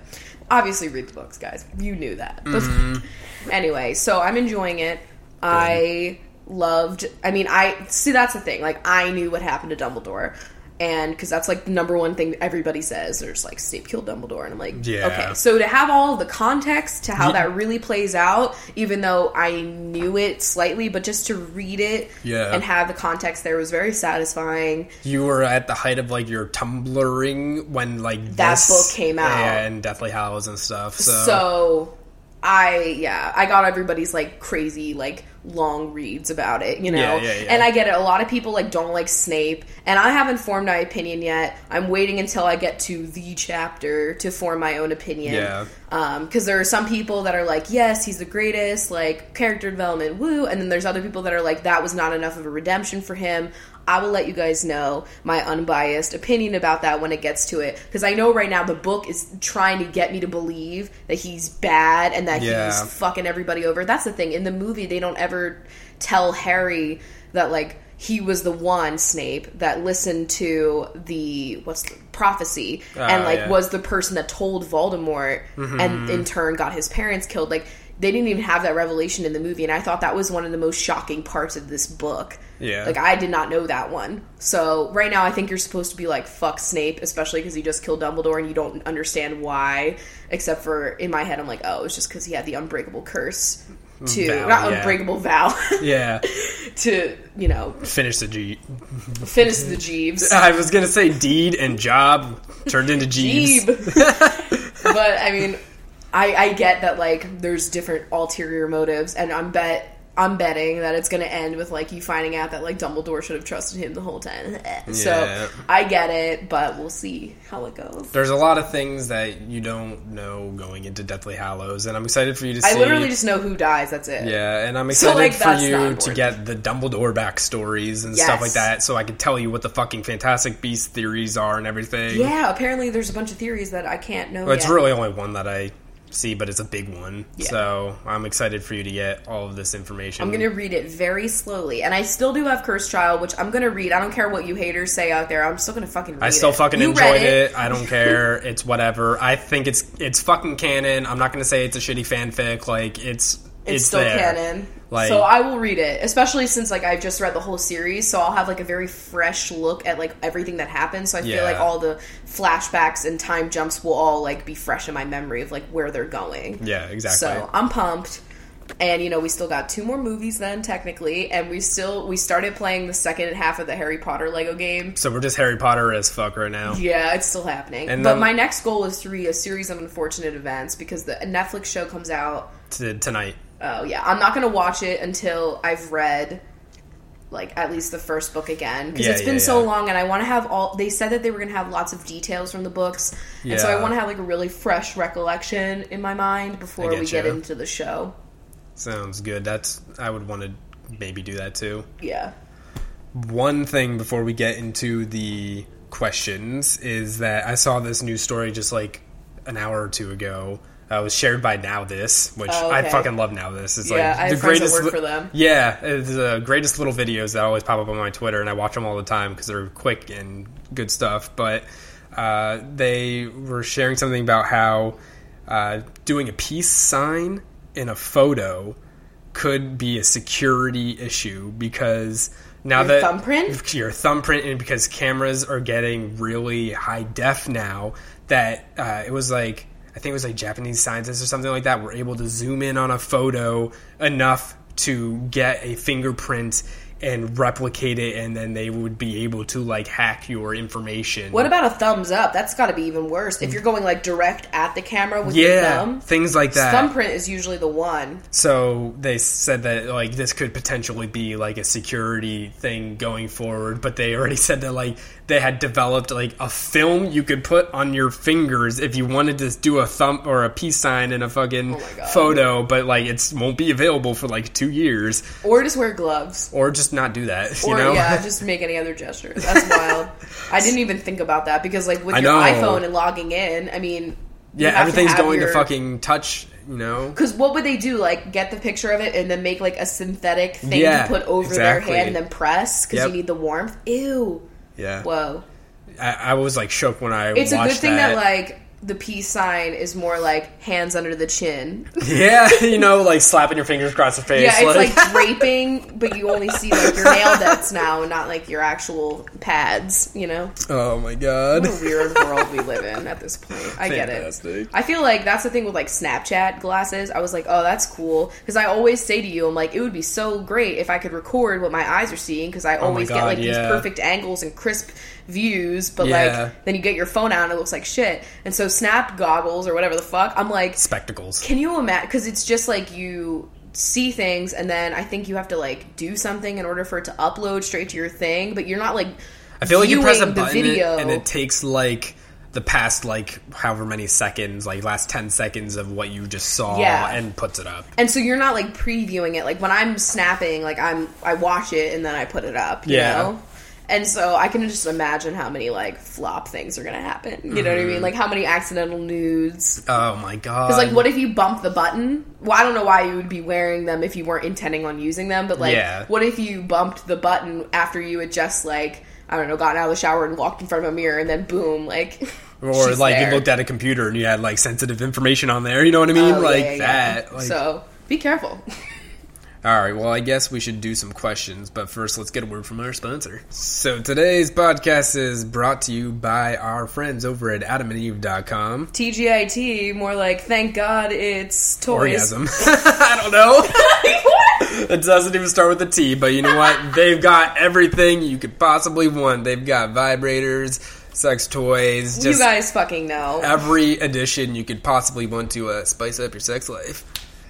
obviously read the books, guys. You knew that. anyway, so I'm enjoying it. I loved. I mean, I see that's the thing. Like I knew what happened to Dumbledore. and because that's like the number one thing everybody says. There's like Snape killed Dumbledore, and I'm like, Yeah. okay. So to have all the context to how Ye- that really plays out, even though I knew it slightly, but just to read it Yeah. and have the context there was very satisfying. You were at the height of like your Tumblring when like That book came out. and Deathly Hallows and stuff. So, So I yeah, I got everybody's like crazy like long reads about it, you know. Yeah, yeah, yeah. And I get it. A lot of people like don't like Snape, and I haven't formed my opinion yet. I'm waiting until I get to the chapter to form my own opinion. Yeah. Um, because there are some people that are like, yes, he's the greatest, like character development, woo, and then there's other people that are like, that was not enough of a redemption for him. I will let you guys know my unbiased opinion about that when it gets to it. Because I know right now the book is trying to get me to believe that he's bad and that Yeah. he's fucking everybody over. That's the thing. In the movie, they don't ever tell Harry that, like, he was the one Snape that listened to the what's the prophecy and Ah, like yeah. was the person that told Voldemort Mm-hmm. and in turn got his parents killed. Like they didn't even have that revelation in the movie, and I thought that was one of the most shocking parts of this book. Yeah. like I did not know that one. So right now, I think you're supposed to be like fuck Snape, especially because he just killed Dumbledore, and you don't understand why. Except for in my head, I'm like, oh, it's just because he had the unbreakable curse to Vow, not yeah. unbreakable vow yeah, to you know finish the G. finish the Jeeves. I was gonna say deed and job turned into Jeeves. Jeeb. but I mean, I, I get that like there's different ulterior motives, and I'm bet I'm betting that it's going to end with like you finding out that like Dumbledore should have trusted him the whole time. Yeah. So I get it, but we'll see how it goes. There's a lot of things that you don't know going into Deathly Hallows, and I'm excited for you to see. I literally just know who dies. That's it. Yeah, and I'm So, excited like, for you to get the Dumbledore backstories and stuff like that, so I can tell you what the fucking Fantastic Beast theories are and everything. Yeah, apparently there's a bunch of theories that I can't know. Well, it's really only one that I see, but it's a big one. Yeah. So I'm excited for you to get all of this information. I'm gonna read it very slowly, and I still do have Cursed Child, which I'm gonna read. I don't care what you haters say out there. I'm still gonna fucking. read it. I still it. fucking You enjoyed read it. I don't care. It's whatever. I think it's it's fucking canon. I'm not gonna say it's a shitty fanfic. Like it's It's, still there. canon. Like- so I will read it, especially since like I've just read the whole series, so I'll have like a very fresh look at like everything that happened. So I Yeah. feel like all the flashbacks and time jumps will all like be fresh in my memory of like where they're going. Yeah, exactly. So I'm pumped. And you know, we still got two more movies then technically, and we still we started playing the second half of the Harry Potter Lego game. So we're just Harry Potter as fuck right now. Yeah, it's still happening. And but then- my next goal is to read a series of unfortunate events because the Netflix show comes out To, tonight. Oh yeah, I'm not gonna watch it until I've read like at least the first book again because Yeah, it's been yeah, so yeah. long and I want to have all. They said that they were gonna have lots of details from the books, and so I want to have like a really fresh recollection in my mind before I we get into the show. Sounds good. That's I would want to maybe do that too. Yeah, One thing before we get into the questions is that I saw this news story just like an hour or two ago. Uh, was shared by Now This, which Oh, I fucking love Now This. It's Yeah, like the greatest. li- for them. Yeah, it's the greatest little videos that always pop up on my Twitter, and I watch them all the time because they're quick and good stuff. But uh, they were sharing something about how uh, doing a peace sign in a photo could be a security issue because now Your that thumbprint? your thumbprint and because cameras are getting really high def now that uh, it was like I think it was like Japanese scientists or something like that were able to zoom in on a photo enough to get a fingerprint and replicate it and then they would be able to like hack your information. What about a thumbs up? That's got to be even worse. If you're going like direct at the camera with your thumb, things like that. thumbprint is usually the one. So they said that like this could potentially be like a security thing going forward, but they already said that like they had developed like a film you could put on your fingers if you wanted to do a thumb or a peace sign in a fucking Oh photo, but like it won't be available for like two years, Or just wear gloves. or just not do that. You Or know? yeah, just make any other gesture. That's wild. I didn't even think about that because like with your iPhone and logging in, I mean, yeah, you everything's have going your- to fucking touch. You know? Because what would they do? Like get the picture of it and then make like a synthetic thing Yeah, to put over exactly. their hand and then press because Yep. you need the warmth. Ew. Yeah. Whoa. I, I was like shook when I It's a good thing that. like the peace sign is more like hands under the chin. Yeah, you know, like slapping your fingers across the face. Yeah, it's like, draping, but you only see like your nail debts now, not like your actual pads. You know, oh my god. what a weird world we live in at this point. I get it. I feel like that's the thing with like Snapchat glasses. I was like, oh, that's cool because I always say to you, I'm like, it would be so great if I could record what my eyes are seeing because I Oh always get like yeah. these perfect angles and crisp views. But Yeah. like, then you get your phone out and it looks like shit. And so Snap goggles or whatever the fuck, I'm like, Spectacles. can you imagine? Because it's just like you see things and then I think you have to like do something in order for it to upload straight to your thing, but you're not like. I feel like you press a the button video. and it takes like the past like however many seconds, like last ten seconds of what you just saw, Yeah. and puts it up. and so you're not like previewing it like when i'm snapping like i'm i watch it and then i put it up you Yeah. know and so i can just imagine how many like flop things are gonna happen you know what Mm-hmm. i mean like how many accidental nudes Oh my god! because like what if you bump the button well i don't know why you would be wearing them if you weren't intending on using them but like Yeah. what if you bumped the button after you had just like i don't know gotten out of the shower and walked in front of a mirror and then boom like Or like there. you looked at a computer and you had like sensitive information on there. You know what I mean? Oh, like yeah, yeah, that. Like, so be careful All right, well, I guess we should do some questions, but first, let's get a word from our sponsor. So, today's podcast is brought to you by our friends over at adamandeve.com. TGIT, more like thank God it's toys. Orgasm. I don't know. it doesn't even start with a T, but you know what? They've got everything you could possibly want. They've got vibrators, sex toys, you guys fucking know. every addition you could possibly want to uh, spice up your sex life.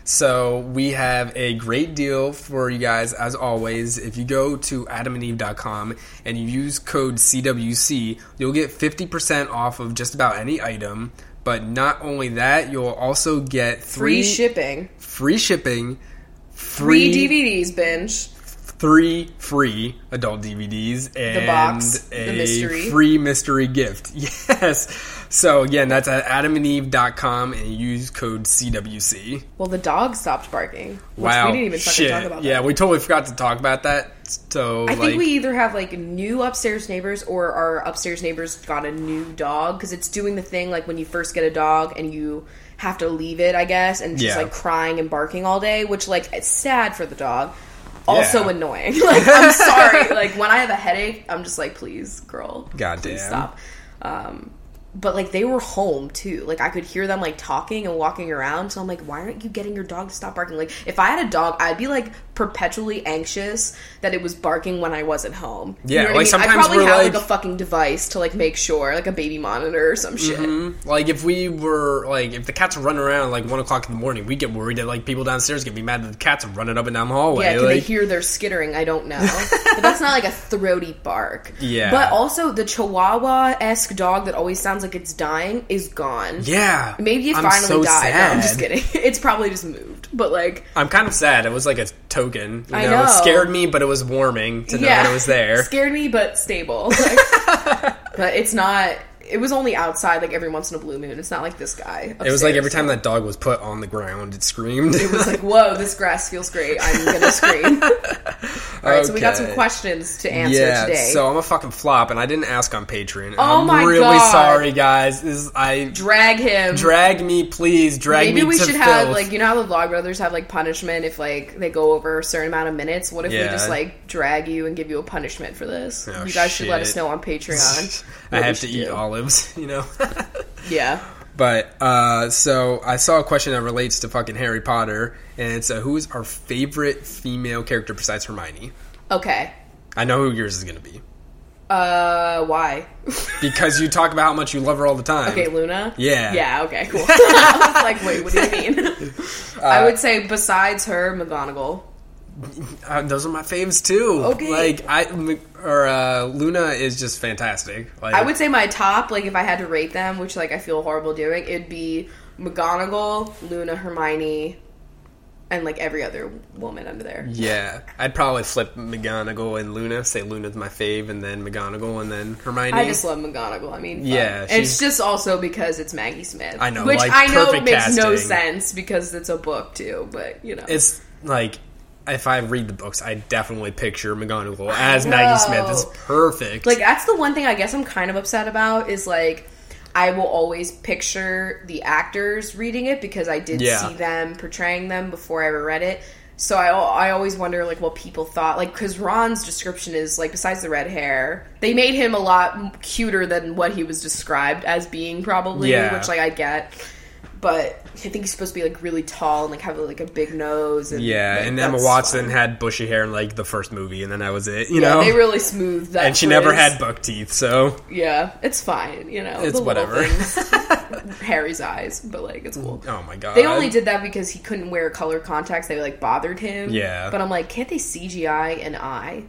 So we have a great deal for you guys as always. If you go to adamandeve.com and you use code CWC, you'll get 50% off of just about any item. But not only that, you'll also get Free shipping. free shipping, Free free DVDs binge. Three free adult DVDs and box, the a mystery. free mystery gift. Yes. So again, that's at adamandeve.com and use code CWC. Well, the dog stopped barking. Which Wow. We didn't even Shit. talk about yeah, we totally forgot to talk about that. So I like think we either have like new upstairs neighbors or our upstairs neighbors got a new dog because it's doing the thing like when you first get a dog and you have to leave it, I guess, and just Yeah. like crying and barking all day, which like it's sad for the dog. Also Yeah. annoying. like I'm sorry. like when I have a headache, I'm just like, please, girl, Goddamn. please stop. Um, but like they were home too. Like I could hear them like talking and walking around. So I'm like, why aren't you getting your dog to stop barking? Like if I had a dog, I'd be like perpetually anxious that it was barking when I wasn't home. You Yeah, know what like, I mean? sometimes I'd probably we're have like- like, a fucking device to like make sure, like a baby monitor or some shit. Mhm. Like if we were like if the cats are running around like one o'clock in the morning, we get worried that like people downstairs get be mad that the cats are running up and down the hallway. Yeah, can they like, hear their skittering? I don't know. but that's not like a throaty bark. Yeah. But also the Chihuahua esque dog that always sounds like it's dying is gone. yeah, Maybe it I'm finally so died. No, I'm just kidding. It's probably just moved. But like I'm kind of sad. It was like a token. You I know, it know. scared me, but it was warming to know that it was there. Scared me, but stable. But it's not. It was only outside, like every once in a blue moon. It's not like this guy. It was like every time that dog was put on the ground, it screamed. It was like, whoa, this grass feels great. I'm gonna scream. All right, so we got some questions to answer yeah, today. so I'm a fucking flop, and I didn't ask on Patreon. Oh I'm my really God. sorry, guys. This is, I drag him. drag me, please drag Maybe me Maybe we should have like you know how the Vlog Brothers have like punishment if like they go over a certain amount of minutes. What if we just like drag you and give you a punishment for this? Oh, you guys should let us know on Patreon. I have to eat do. Olives, you know. Yeah. But uh, so I saw a question that relates to fucking Harry Potter, and it's uh, who is our favorite female character besides Hermione? Okay. I know who yours is gonna be Uh, why? because you talk about how much you love her all the time. Okay, Luna. Yeah. Yeah. Okay. Cool. I was like, wait, what do you mean? Uh, I would say besides her, McGonagall. Uh, those are my faves too. Okay. like I or uh, Luna is just fantastic. Like I would say my top, like if I had to rate them, which like I feel horrible doing, it'd be McGonagall, Luna, Hermione, and like every other woman under there. Yeah, I'd probably flip McGonagall and Luna. Say Luna's my fave, and then McGonagall, and then Hermione. I just love McGonagall. I mean, Yeah, it's just also because it's Maggie Smith. I know, which like, I know makes no sense because it's a book too. But you know, it's like if I read the books, I definitely picture McGonagall as Maggie Smith. It's perfect. like that's the one thing I guess I'm kind of upset about is like I will always picture the actors reading it because I did Yeah. see them portraying them before I ever read it. So I, I always wonder like what people thought like because Ron's description is like besides the red hair they made him a lot cuter than what he was described as being probably Yeah. which like I get but I think he's supposed to be like really tall and like have like a big nose and Yeah, like, and Emma Watson had bushy hair in like the first movie, and then that was it. You yeah, know, they really smoothed that and she never had buck teeth, so yeah it's fine you know It's whatever. Harry's eyes but like it's cool oh my god, They only did that because he couldn't wear color contacts. They like bothered him. Yeah. But I'm like, can't they CGI an eye?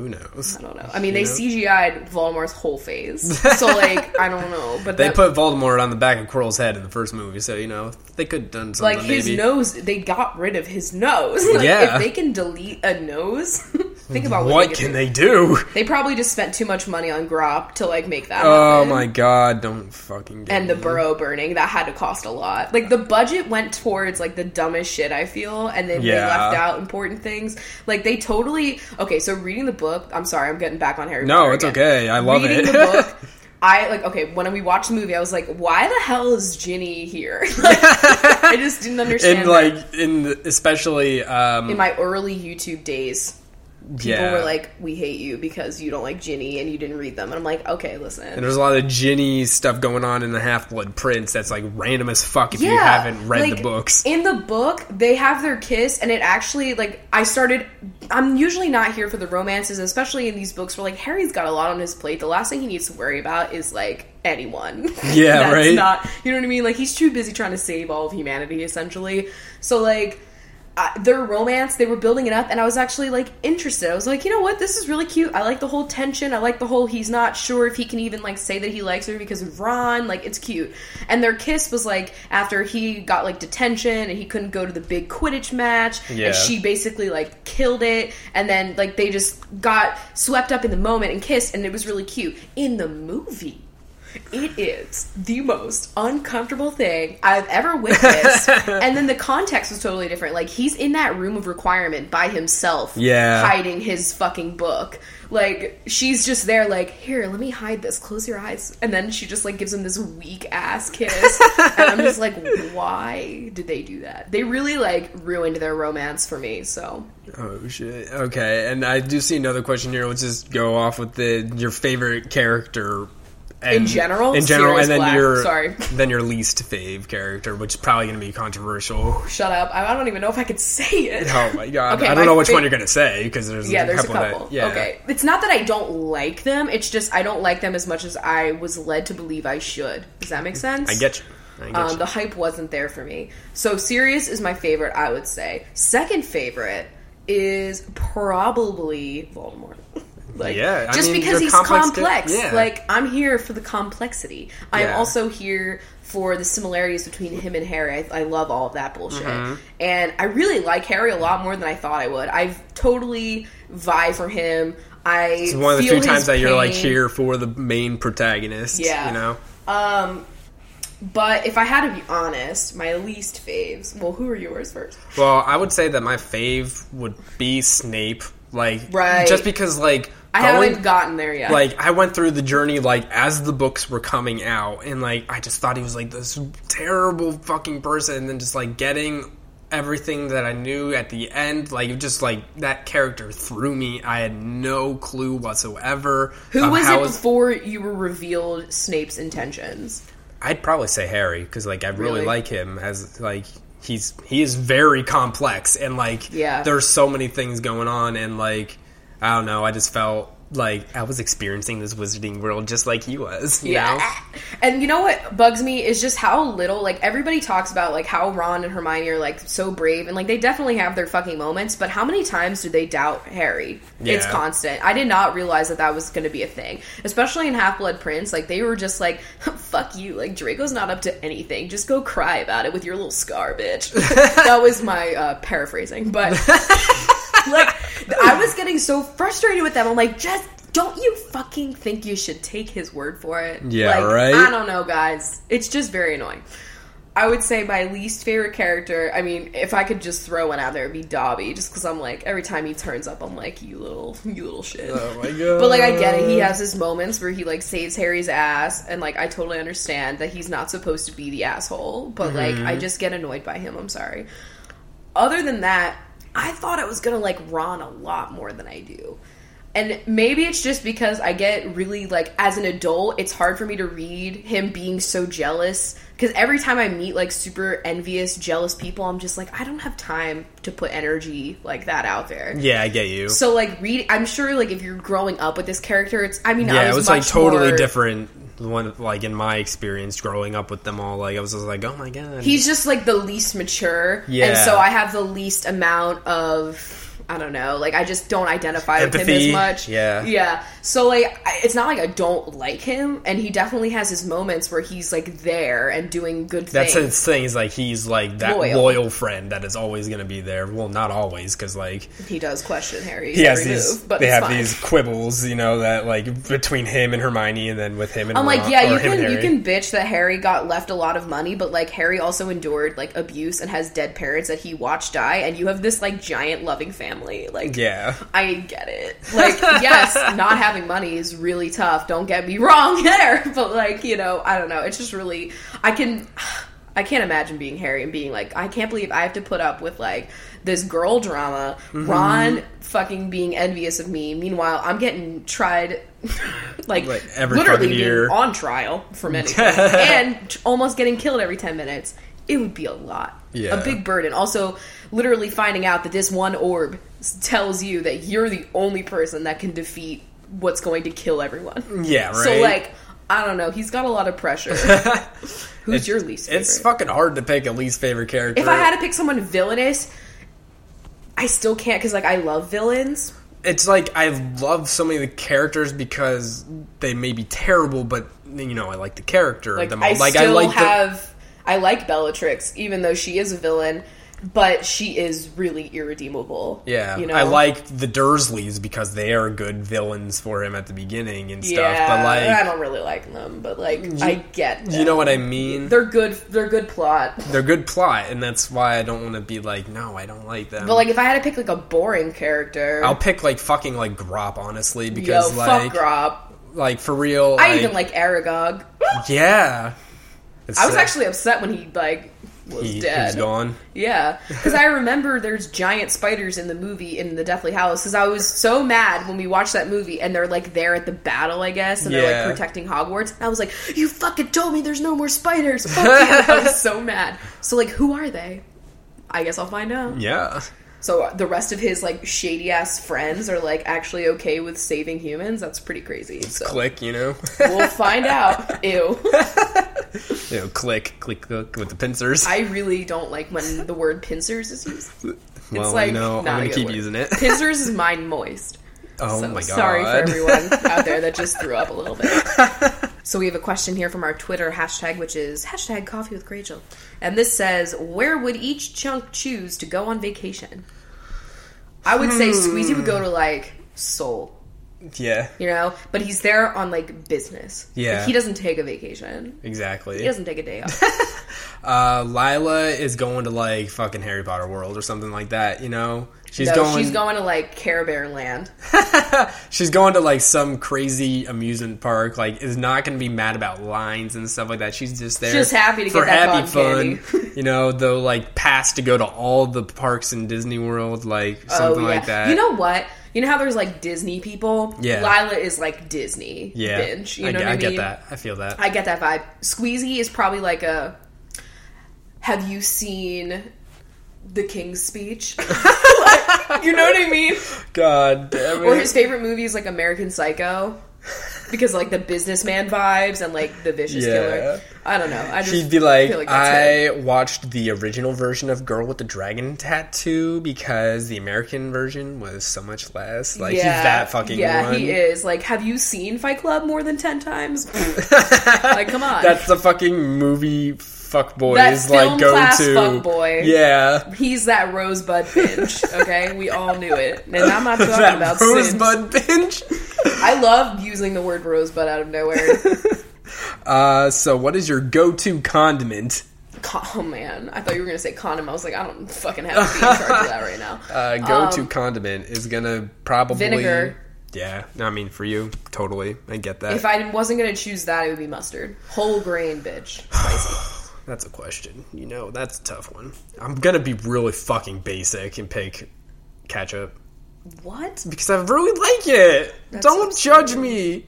Who knows? I don't know. I mean, they know? CGI'd Voldemort's whole face. So like, I don't know. But They that, put Voldemort on the back of Quirrell's head in the first movie, so you know they could have done something. like his maybe. nose. They got rid of his nose. Like, Yeah. If they can delete a nose, think about what, What they can could they do? do. They probably just spent too much money on Grawp to like make that. Oh happen. my god! Don't fucking. Get and the me. burrow burning that had to cost a lot like the budget went towards like the dumbest shit i feel and then they left out important things like they totally okay so reading the book i'm sorry i'm getting back on harry No, Potter it's again. okay. I love reading it. the book I like okay when we watched the movie. I was like, "Why the hell is Ginny here?" Like, I just didn't understand. her. like in the, especially um in my early YouTube days, people yeah. were like, "We hate you because you don't like Ginny and you didn't read them." And I'm like, "Okay, listen." and there's a lot of Ginny stuff going on in the Half Blood Prince that's like random as fuck if you haven't read like, the books. In the book, they have their kiss, and it actually like I started. I'm usually not here for the romances, especially in these books where like Harry's got a lot on his plate. The last thing he needs to worry about is like anyone. Yeah, That's right? Not you know what I mean? Like he's too busy trying to save all of humanity, essentially. So like. Uh, their romance, they were building it up, and I was actually like interested. I was like, you know what, this is really cute. I like the whole tension. I like the whole he's not sure if he can even like say that he likes her because of Ron. Like, it's cute. And their kiss was like after he got like detention and he couldn't go to the big Quidditch match, Yeah. and she basically like killed it. And then like they just got swept up in the moment and kissed, and it was really cute. In the movie, it is the most uncomfortable thing I've ever witnessed. and then the context was totally different. Like he's in that room of requirement by himself, Yeah. hiding his fucking book. Like she's just there, like here, let me hide this. Close your eyes, and then she just like gives him this weak ass kiss, and I'm just like, why did they do that? They really like ruined their romance for me. So Oh shit. Okay, and I do see another question here. Let's just go off with the your favorite character. And, In general? in general, Sirius and then Black. your Sorry. then your least fave character, which is probably going to be controversial. shut up. I I don't even know if I could say it. Oh my god! Okay, I don't know which fa- one you're going to say because there's Yeah, a there's a couple. couple. That, yeah. Okay. It's not that I don't like them, it's just I don't like them as much as I was led to believe I should. Does that make sense? I get you. I get Um, you. the hype wasn't there for me. So Sirius is my favorite, I would say. Second favorite is probably Voldemort. like Yeah, I just mean, because he's complex complex. yeah. Like I'm here for the complexity. I'm Yeah. also here for the similarities between him and Harry. I, I love all of that bullshit, Mm-hmm. and I really like Harry a lot more than I thought I would. I've totally vibe for him. I It's one of the few times that you're like here for the main protagonist. Yeah. You know. Um, but if I had to be honest, my least faves. Well, who are yours first? Well, I would say that my fave would be Snape. Like, Right. just because like I going- haven't gotten there yet. like I went through the journey like as the books were coming out and like I just thought he was like this terrible fucking person and then just like getting everything that I knew at the end like just like that character threw me I had no clue whatsoever who was it before you were revealed Snape's intentions? I'd probably say Harry because like I really, Really? like him as like he's he is very complex and like Yeah. there's so many things going on and like I don't know I just felt like I was experiencing this wizarding world just like he was you know And you know what bugs me is just how little like everybody talks about like how Ron and Hermione are like so brave and like they definitely have their fucking moments, but how many times do they doubt Harry? It's constant. I did not realize that that was going to be a thing, especially in Half Blood Prince. Like they were just like, "Fuck you!" Like Draco's not up to anything. Just go cry about it with your little scar, bitch. that was my uh, paraphrasing, but like I was getting so frustrated with them. I'm like, just don't you fucking think you should take his word for it? Yeah, Like, right? I don't know, guys. It's just very annoying. I would say my least favorite character. I mean, if I could just throw one out there, it'd be Dobby. Just because I'm like, every time he turns up, I'm like, you little, you little shit. Oh my god. But like, I get it. He has his moments where he like saves Harry's ass, and like, I totally understand that he's not supposed to be the asshole. But like, I mm-hmm. just get annoyed by him. I'm sorry. Other than that, I thought I was gonna like Ron a lot more than I do. And maybe it's just because I get really like as an adult, it's hard for me to read him being so jealous because every time I meet like super envious, jealous people, I'm just like I don't have time to put energy like that out there. Yeah, I get you. So like read I'm sure like if you're growing up with this character, it's I mean I yeah, was it was like totally more- different. One like in my experience growing up with them all, like I was just like, oh my god. He's just like the least mature, yeah and so I have the least amount of I don't know, like I just don't identify with him as much. yeah. yeah. So like, I- it's not like I don't like him, and he definitely has his moments where he's like there and doing good things. That's things. his thing. Is like he's like that Loyal. loyal, friend that is always going to be there. Well, not always, because like he does question Harry. he has these. move, but they have fine. these quibbles, you know, that like between him and Hermione, and then with him and I'm like, yeah, you can you can bitch that Harry got left a lot of money, but like Harry also endured like abuse and has dead parents that he watched die, and you have this like giant loving family. Like, Yeah, I get it. Like, yes, not having money is really tough. Don't get me wrong there, but like, you know, I don't know. It's just really, I can, I can't imagine being Harry and being like, I can't believe I have to put up with like this girl drama. Mm-hmm. Ron fucking being envious of me. Meanwhile, I'm getting tried, like, Like, every literally being year. on trial for many and almost getting killed every ten minutes. It would be a lot, Yeah. a big burden. Also, literally finding out that this one orb tells you that you're the only person that can defeat what's going to kill everyone. yeah, right. So, like, I don't know. He's got a lot of pressure. Who's your least favorite? It's fucking hard to pick a least favorite character. if I had to pick someone villainous, I still can't because, like, I love villains. it's like I love so many of the characters because they may be terrible, but you know I like the character Like, of them all. I like still I like the, have. I like Bellatrix, even though she is a villain, but she is really irredeemable. Yeah, you know, I like the Dursleys because they are good villains for him at the beginning and stuff. Yeah, but like, I don't really like them, but like I get. you know what I mean? They're good. They're good plot. They're good plot, and that's why I don't want to be like, no, I don't like them. But like, if I had to pick like a boring character, I'll pick like fucking like Grawp, honestly, yo, because like, fuck Grawp. like for real, I even like Aragog. yeah. It's I was sick. actually upset when he like was he, dead. was gone. Yeah, because I remember there's giant spiders in the movie in the Deathly Hallows. Because I was so mad when we watched that movie, and they're like there at the battle, I guess, and they're like protecting Hogwarts. And I was like, "You fucking told me there's no more spiders!" I was so mad. So like, who are they? I guess I'll find out. Yeah. So the rest of his like shady ass friends are like actually okay with saving humans. That's pretty crazy. So Click, you know. we'll find out. Ew. you know, click, click, click with the pincers. I really don't like when the word pincers is used. well, like you know, I'm gonna keep word. using it. Pincers is mine moist. oh So my god! sorry for everyone out there that just threw up a little bit. so we have a question here from our Twitter hashtag, which is hashtag coffee with Rachel. And this says, Where would each chunk choose to go on vacation? I would say Squeezy would go to like Seoul, Yeah, you know? But he's there on like business. Yeah. Like, he doesn't take a vacation. exactly. He doesn't take a day off. Uh, Lila is going to like fucking Harry Potter World or something like that. You know, she's no, going. she's going to like Care Bear Land. she's going to like some crazy amusement park. Like, is not going to be mad about lines and stuff like that. She's just there, Just happy to for get happy fun. you know, the like pass to go to all the parks in Disney World, like something like that. Oh, You know what? You know how there's like Disney people? Yeah. Lila is like Disney yeah, binge. You I, know get- what I, I mean? get that. I feel that. I get that vibe. Squeezy is probably like a. Have you seen the King's Speech? Like, you know what I mean? God damn it. Or his favorite movie is like American Psycho. Because like the businessman vibes and like the vicious Yeah. killer. I don't know. I just She'd be like, feel like I watched the original version of Girl with the Dragon Tattoo because the American version was so much less. Like he's that fucking yeah, one. he is. Like, have you seen Fight Club more than ten times? like, come on. That's the fucking movie fuckboys That like go class to. fuckboy. Yeah. He's that rosebud pinch. Okay, we all knew it, and I'm not talking That about rosebud binge. I love using the word rosebud out of nowhere. Uh, so what is your go-to condiment? Oh man, I thought you were gonna say condom. I was like, I don't fucking have to be in charge of that right now. Uh, go to condiment is gonna probably Vinegar. Yeah, I mean for you, totally. I get that. If I wasn't gonna choose that, it would be mustard. Whole grain, bitch. Spicy. that's a question. You know, that's a tough one. I'm gonna be really fucking basic and pick ketchup what? because I really like it. That's Don't so judge me.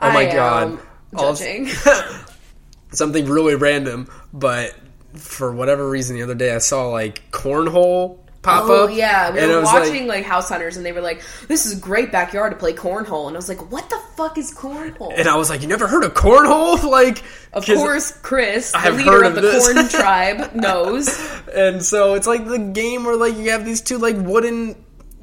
Oh my I god. am Also- judging. something really random, but for whatever reason, the other day I saw like cornhole pop Oh up. yeah, we and were watching like, like, House Hunters, and they were like, "This is a great backyard to play cornhole," and I was like, "What the fuck is cornhole?" and I was like, you never heard of cornhole? Like, of course, Chris, the leader of of the this. Corn tribe, knows. And so it's like the game where like you have these two like wooden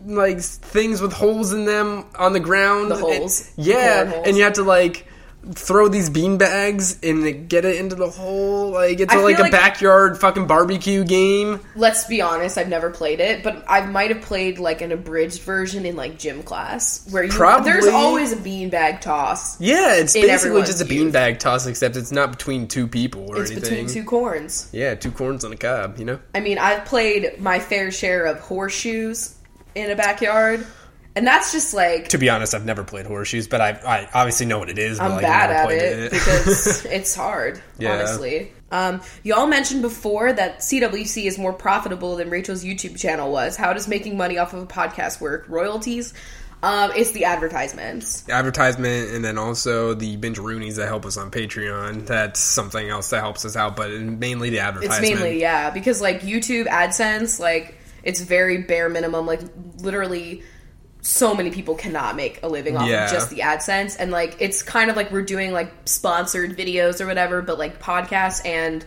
like things with holes in them on the ground. The And- holes. yeah, The holes. and you have to like throw these bean bags and get it into the hole. Like it's I like a like- backyard fucking barbecue game. Let's be honest, I've never played it, but I might have played like an abridged version in like gym class where you Probably. there's always a bean bag toss. Yeah, it's basically just a youth. beanbag toss, except it's not between two people or It's anything. between two corns. Yeah, two corns on a cob, you know? I mean, I've played my fair share of horseshoes in a backyard, and that's just like To be honest, I've never played horseshoes, but I, I obviously know what it is. But I'm like, bad at played it, because it's hard, Yeah. honestly. Um, y'all mentioned before that CWC is more profitable than Rachel's YouTube channel was. How does making money off of a podcast work? Royalties? Um, it's the advertisements. advertisement and then also the binge roonies that help us on patreon that's something else that helps us out but mainly the advertisements. It's advertisement mainly yeah, because like YouTube AdSense, like it's very bare minimum. Like literally, so many people cannot make a living off Yeah. of just the AdSense, and like it's kind of like we're doing like sponsored videos or whatever, but like podcasts and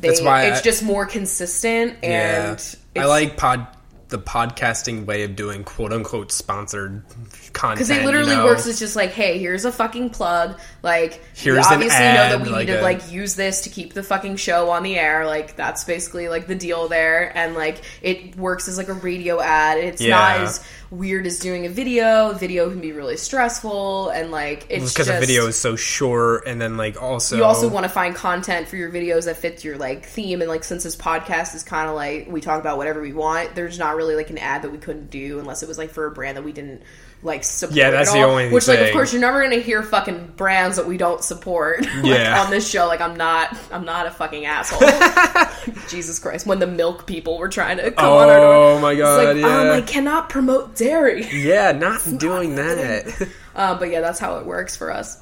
they, That's why it's I- just more consistent and yeah it's, i like pod the podcasting way of doing quote unquote sponsored content because it literally you know? works as just like, hey, here's a fucking plug. Like, Here's we obviously know that we like need to a- like use this to keep the fucking show on the air. Like, that's basically like the deal there. And like, it works as like a radio ad. It's not as weird as doing a video. Video can be really stressful, and like, it's because the video is so short and then like also you also want to find content for your videos that fits your like theme and like since this podcast is kind of like we talk about whatever we want there's not really like an ad that we couldn't do unless it was like for a brand that we didn't like support Yeah, that's at the all. only which like of course you're never gonna hear fucking brands that we don't support like, Yeah. on this show. Like i'm not i'm not a fucking asshole. Jesus christ. When the milk people were trying to come on. our door oh my it's god like um yeah. i cannot promote dairy. Yeah not doing that. uh, but yeah that's how it works for us.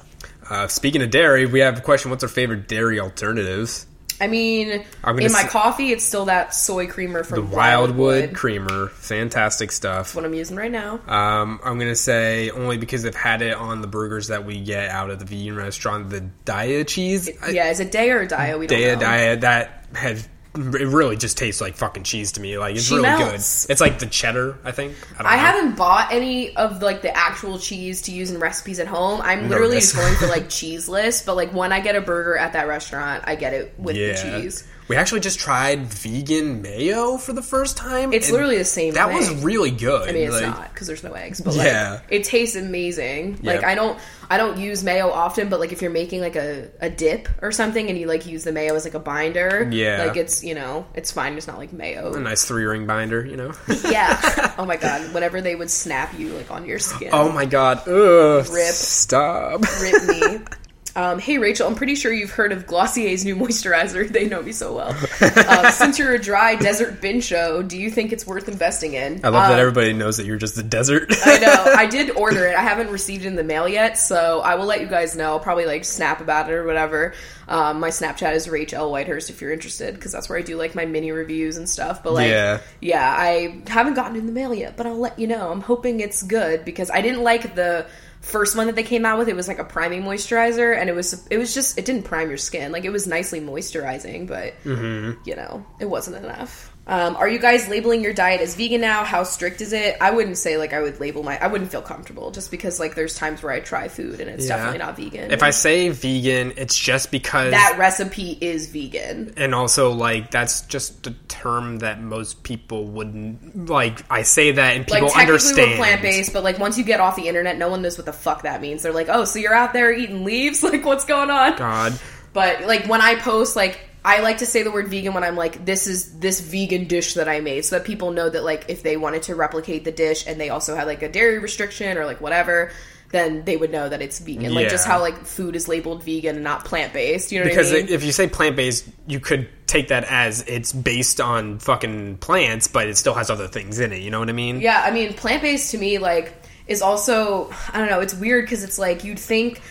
Uh, speaking of dairy we have a question. What's our favorite dairy alternatives I mean, in my s- coffee, it's still that soy creamer from the wildwood creamer fantastic stuff That's what I'm using right now. Um, I'm gonna say only because I've had it on the burgers that we get out of the vegan restaurant, the Dia cheese. I- yeah, is it day or dia? We don't Dia know. Dia that has it really just tastes like fucking cheese to me. Like it's She really melts. good. It's like the cheddar, I think. I, don't I haven't bought any of like the actual cheese to use in recipes at home. I'm literally just going for like cheeseless, but like when I get a burger at that restaurant, I get it with Yeah. the cheese. We actually just tried vegan mayo for the first time. It's literally the same That was really good. I mean, it's like, not because there's no eggs, but Yeah. like it tastes amazing. Like. I don't, I don't use mayo often, but like if you're making like a, a dip or something and you like use the mayo as like a binder, Yeah. like it's you know it's fine. It's not like mayo. A nice three ring binder, you know. Yeah. oh my god. Whenever they would snap you like on your skin. oh my god. Ugh. Rip. Stop. Rip me. Um, hey Rachel, I'm pretty sure you've heard of Glossier's new moisturizer. They know me so well. Um, since you're a dry desert bin show, do you think it's worth investing in? I love Um, that everybody knows that you're just the desert. I know. I did order it. I haven't received it in the mail yet, so I will let you guys know. I'll probably like snap about it or whatever. Um, my Snapchat is Rachel Whitehurst if you're interested, because that's where I do like my mini reviews and stuff. But like, Yeah. yeah, I haven't gotten in the mail yet, but I'll let you know. I'm hoping it's good because I didn't like the first one that they came out with. It was like a priming moisturizer, and it was it was just it didn't prime your skin. Like it was nicely moisturizing, but mm-hmm. you know it wasn't enough. Um, are you guys labeling your diet as vegan now? How strict is it? I wouldn't say like I would label my. I wouldn't feel comfortable just because like there's times where I try food and it's Yeah. definitely not vegan. If I say vegan, it's just because that recipe is vegan. and also like that's just a term that most people wouldn't like. I say that and people Like understand. plant based, but like once you get off the internet, no one knows what the fuck that means. They're like, oh, so you're out there eating leaves? Like what's going on? God, But like when I post, like I like to say the word vegan when I'm like, this is this vegan dish that I made, so that people know that like if they wanted to replicate the dish and they also had like a dairy restriction or like whatever, then they would know that it's vegan. Like just how like food is labeled vegan and not plant based. You know because what I mean? if you say plant based, you could take that as it's based on fucking plants, but it still has other things in it. You know what I mean? Yeah, I mean, plant based to me like is also I don't know. It's weird because it's like you'd think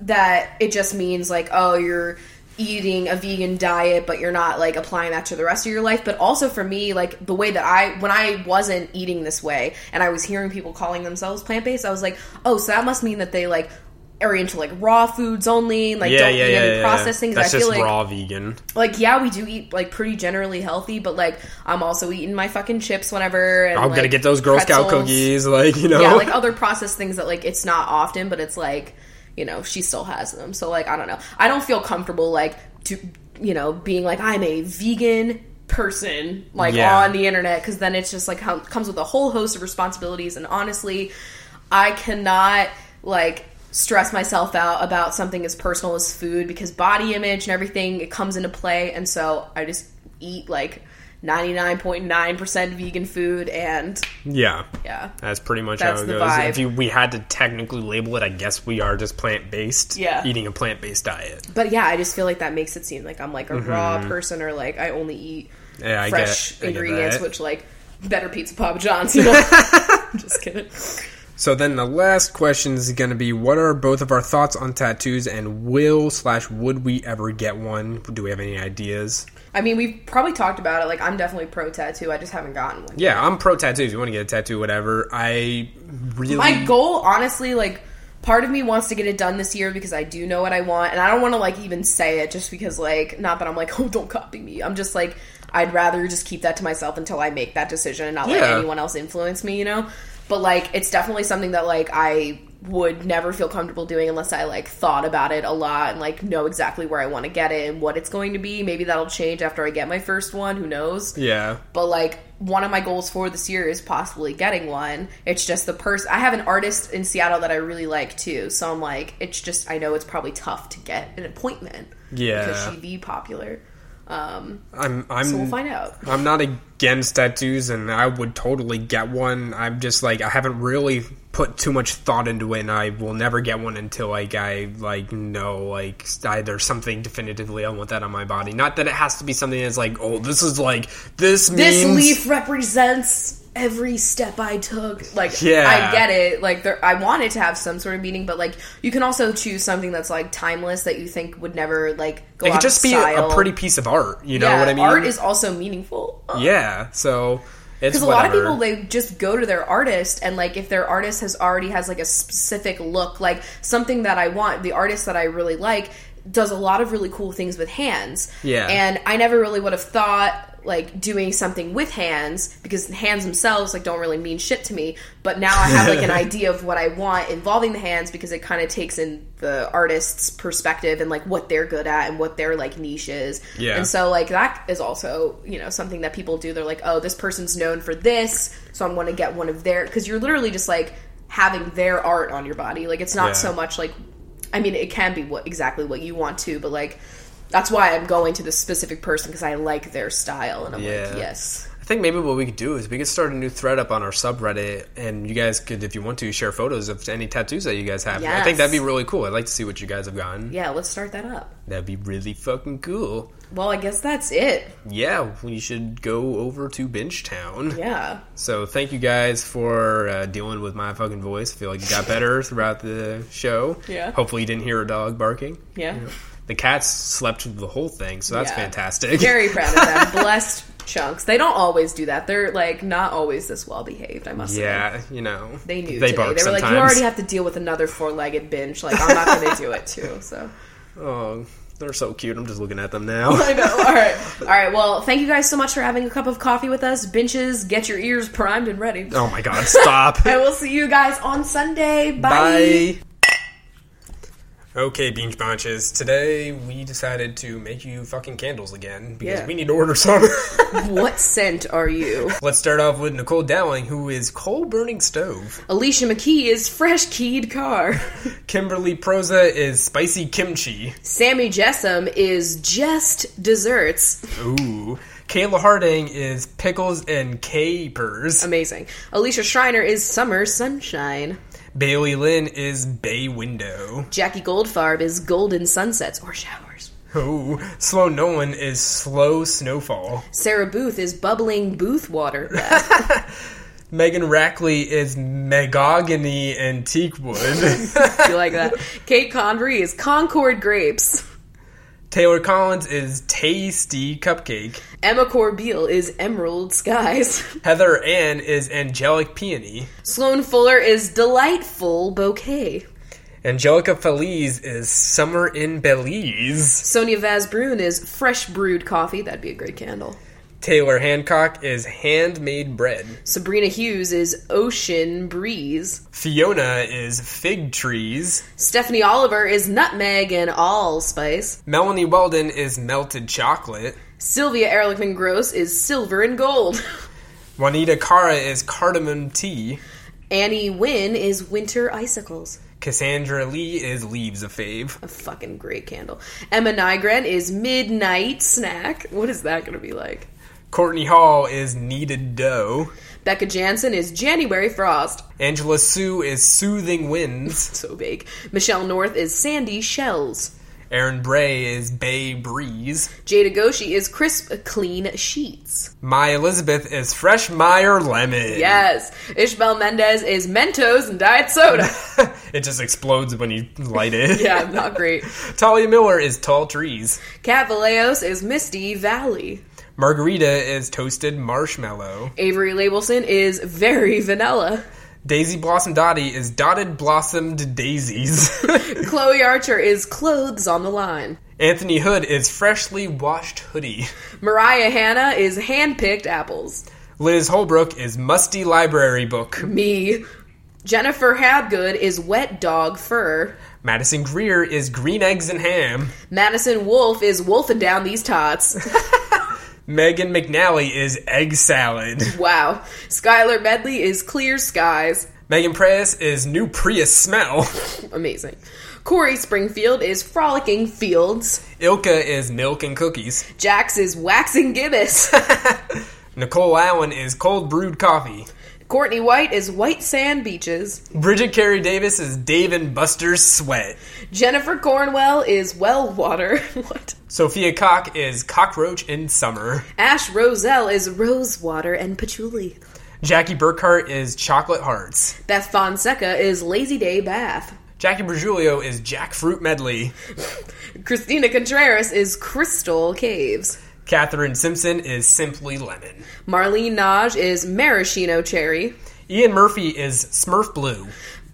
that it just means like oh you're eating a vegan diet but you're not like applying that to the rest of your life but also for me like the way that i when i wasn't eating this way and i was hearing people calling themselves plant-based i was like oh so that must mean that they like are into like raw foods only like yeah, don't yeah, eat yeah, any processed things That's i feel just like raw vegan. like yeah we do eat like pretty generally healthy but like i'm also eating my fucking chips whenever and I'm gonna get those Girl Scout cookies, like you know. yeah like other processed things that like it's not often but it's like you know she still has them. So like i don't know. I don't feel comfortable like to you know being like i'm a vegan person like Yeah. on the internet because then it's just like com- comes with a whole host of responsibilities. And honestly i cannot like stress myself out about something as personal as food because body image and everything it comes into play. And so i just eat like 99.9% vegan food and yeah, yeah that's pretty much That's how it goes. vibe. If you, we had to technically label it, I guess we are just plant based. Yeah. eating a plant based diet. But yeah, I just feel like that makes it seem like I'm like a raw person or like I only eat Mm-hmm. Yeah, I fresh get ingredients, which like better pizza Papa John's, you know. just kidding. So then the last question is going to be: What are both of our thoughts on tattoos, and will slash would we ever get one? Do we have any ideas? I mean, we've probably talked about it. Like, I'm definitely pro tattoo. I just haven't gotten one. Yeah, I'm pro tattoos. If you want to get a tattoo, whatever. I really My goal, honestly, like part of me wants to get it done this year because I do know what I want, and I don't want to like even say it just because like not that I'm like oh don't copy me. I'm just like I'd rather just keep that to myself until I make that decision and not let anyone else influence me. You know, but like it's definitely something that like I would never feel comfortable doing unless I like thought about it a lot and like know exactly where I want to get it and what it's going to be. Maybe that'll change after I get my first one. Who knows? yeah. but like one of my goals for this year is possibly getting one. It's just the person I have an artist in Seattle that I really like too. So I'm like, it's just I know it's probably tough to get an appointment. Yeah. because she'd be popular. Um, I'm I'm so we'll find out. I'm not against tattoos, and I would totally get one. I'm just like I haven't really put too much thought into it, and I will never get one until like I like know like either something definitively I want that on my body. Not that it has to be something that's like oh this is like this This means leaf represents every step I took. Like, Yeah. I get it. Like, there, I wanted to have some sort of meaning, but like, you can also choose something that's like timeless that you think would never like go it out could just of be a, a pretty piece of art. You know yeah, what I mean? Art is also meaningful. yeah. So it's because a lot of people they just go to their artist and like if their artist has already has like a specific look like something that i want the artist that i really like does a lot of really cool things with hands Yeah. and i never really would have thought like doing something with hands because hands themselves like don't really mean shit to me but now i have like an idea of what i want involving the hands because it kind of takes in the artist's perspective and like what they're good at and what their like niche is Yeah. and so like that is also you know something that people do they're like oh this person's known for this so i'm going to get one of their because you're literally just like having their art on your body like it's not Yeah. so much like i mean it can be what exactly what you want to but like that's why i'm going to this specific person because i like their style and i'm Yeah. like yes I think maybe what we could do is we could start a new thread up on our subreddit, and you guys could, if you want to, share photos of any tattoos that you guys have. I think that'd be really cool. I'd like to see what you guys have gotten. yeah let's start that up That'd be really fucking cool. well i guess that's it Yeah, we should go over to Binge Town. yeah So thank you guys for uh, dealing with my fucking voice. I feel like it got better throughout the show. Yeah. Hopefully you didn't hear a dog barking. yeah The cats slept through the whole thing, so that's Yeah. fantastic. very proud of them blessed chunks they don't always do that they're like not always this well behaved i must say yeah, you know. They knew They today. They were like, you already have to deal with another four-legged binge. Like, I'm not going to do it too. So Oh, they're so cute. I'm just looking at them now. I know. All right, all right. Well, thank you guys so much for having a cup of coffee with us. Benches, get your ears primed and ready. oh my god, stop. I will see you guys on Sunday. Bye. Bye. Okay, Beach Bunches. Today we decided to make you fucking candles again because Yeah. we need to order some. what scent are you? Let's start off with Nicole Dowling, who is coal burning stove. Alicia McKee is fresh keyed car. Kimberly Proza is spicy kimchi. Sammy Jessam is just desserts. Ooh. Kayla Harding is pickles and capers. Amazing. Alicia Schreiner is summer sunshine. Bailey Lynn is bay window. Jackie Goldfarb is golden sunsets or showers. Ooh. Sloan Nolan is slow snowfall. Sarah Booth is bubbling booth water. Megan Rackley is megogany antique wood. you like that? Kate Convery is Concord grapes. Taylor Collins is tasty cupcake. Emma Corbeil is emerald skies. Heather Ann is angelic peony. Sloan Fuller is delightful bouquet. Angelica Feliz is summer in Belize. Sonia Vazbrun is fresh brewed coffee. That'd be a great candle. Taylor Hancock is handmade bread. Sabrina Hughes is ocean breeze. Fiona is fig trees. Stephanie Oliver is nutmeg and allspice. Melanie Weldon is melted chocolate. Sylvia Ehrlichman Gross is silver and gold. Juanita Cara is cardamom tea. Annie Wynn is winter icicles. Cassandra Lee is leaves of fave. A fucking great candle. Emma Nygren is midnight snack. What is that going to be like? Courtney Hall is kneaded dough. Becca Jansen is January frost. Angela Sue is soothing winds. So big. Michelle North is sandy shells. Aaron Bray is bay breeze. Jada Goshi is crisp, clean sheets. My Elizabeth is fresh Meyer lemon. Yes. Ishbel Mendez is Mentos and diet soda. it just explodes when you light it. yeah, not great. Talia Miller is tall trees. Cat Vallejos is Misty Valley. Margarita is toasted marshmallow. Avery Labelson is very vanilla. Daisy Blossom Dottie is dotted blossomed daisies. Chloe Archer is clothes on the line. Anthony Hood is freshly washed hoodie. Mariah Hanna is hand-picked apples. Liz Holbrook is musty library book. Me. Jennifer Habgood is wet dog fur. Madison Greer is green eggs and ham. Madison Wolf is wolfing down these tots. Megan McNally is egg salad. wow. Skylar Medley is clear skies. Megan Press is new Prius smell. Amazing. Corey Springfield is frolicking fields. Ilka is milk and cookies. Jax is waxing gibbous. Nicole Allen is cold brewed coffee. Courtney White is white sand beaches. Bridget Carey Davis is Dave and Buster's sweat. Jennifer Cornwell is well water. what? Sophia Cock is cockroach in summer. Ash Roselle is Rosewater and patchouli. Jackie Burkhart is chocolate hearts. Beth Fonseca is lazy day bath. Jackie Bergiulio is jackfruit medley. Christina Contreras is crystal caves. Catherine Simpson is simply lemon. Marlene Naj is maraschino cherry. Ian Murphy is Smurf blue.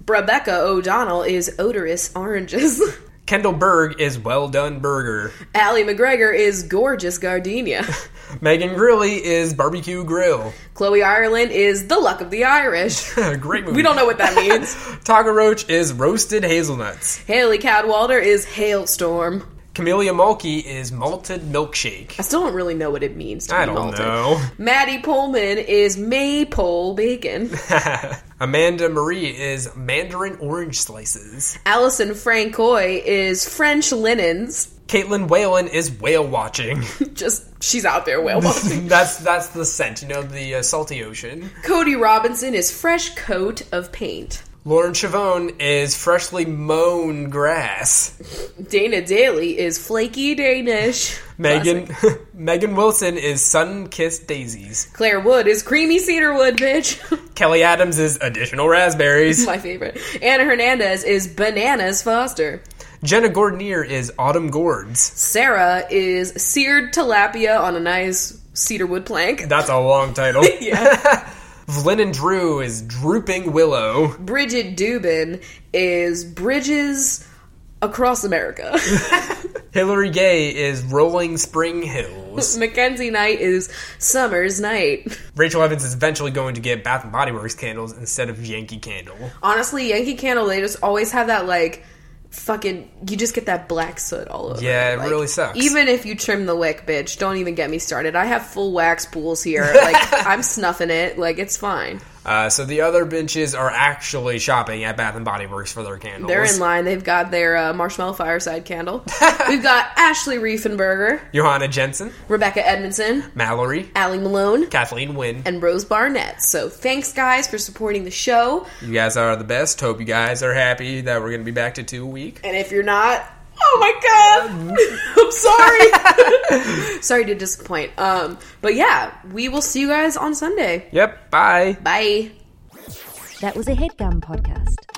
Rebecca O'Donnell is odorous oranges. Kendall Berg is well done burger. Allie McGregor is gorgeous gardenia. Megan Grilly is barbecue grill. Chloe Ireland is the luck of the Irish. Great movie. We don't know what that means. Taga Roach is roasted hazelnuts. Haley Cadwalder is hailstorm. Camellia Mulkey is malted milkshake. I still don't really know what it means to I be don't malted. know. Maddie Pullman is maypole bacon. Amanda Marie is mandarin orange slices. Allison Francois is French linens. Caitlin Whalen is whale watching. Just she's out there whale watching. that's that's the scent, you know, the uh, salty ocean. Cody Robinson is fresh coat of paint. Lauren Chavone is freshly mown grass. Dana Daly is flaky Danish. Megan Megan Wilson is sun kissed daisies. Claire Wood is creamy cedarwood, bitch. Kelly Adams is additional raspberries. My favorite. Anna Hernandez is bananas Foster. Jenna Gordonier is autumn gourds. Sarah is seared tilapia on a nice cedarwood plank. That's a long title. Yeah. And Drew is drooping willow. Bridget Dubin is bridges across America. Hillary Gay is rolling spring hills. Mackenzie Knight is summer's night. Rachel Evans is eventually going to get Bath and Body Works candles instead of Yankee Candle. Honestly, Yankee Candle, they just always have that like fucking you just get that black soot all over. Yeah, it Like, really sucks. Even if you trim the wick, bitch, don't even get me started. I have full wax pools here. Like I'm snuffing it. Like it's fine. Uh, so the other benches are actually shopping at Bath and Body Works for their candles. They're in line. They've got their uh, marshmallow fireside candle. We've got Ashley Riefenberger, Johanna Jensen, Rebecca Edmondson, Mallory, Allie Malone, Kathleen Wynn. and Rose Barnett. So thanks, guys, for supporting the show. You guys are the best. Hope you guys are happy that we're going to be back to two a week. And if you're not, oh my god, I'm sorry. sorry to disappoint. Um, but yeah, we will see you guys on Sunday. Yep. Bye. Bye. That was a headgum podcast.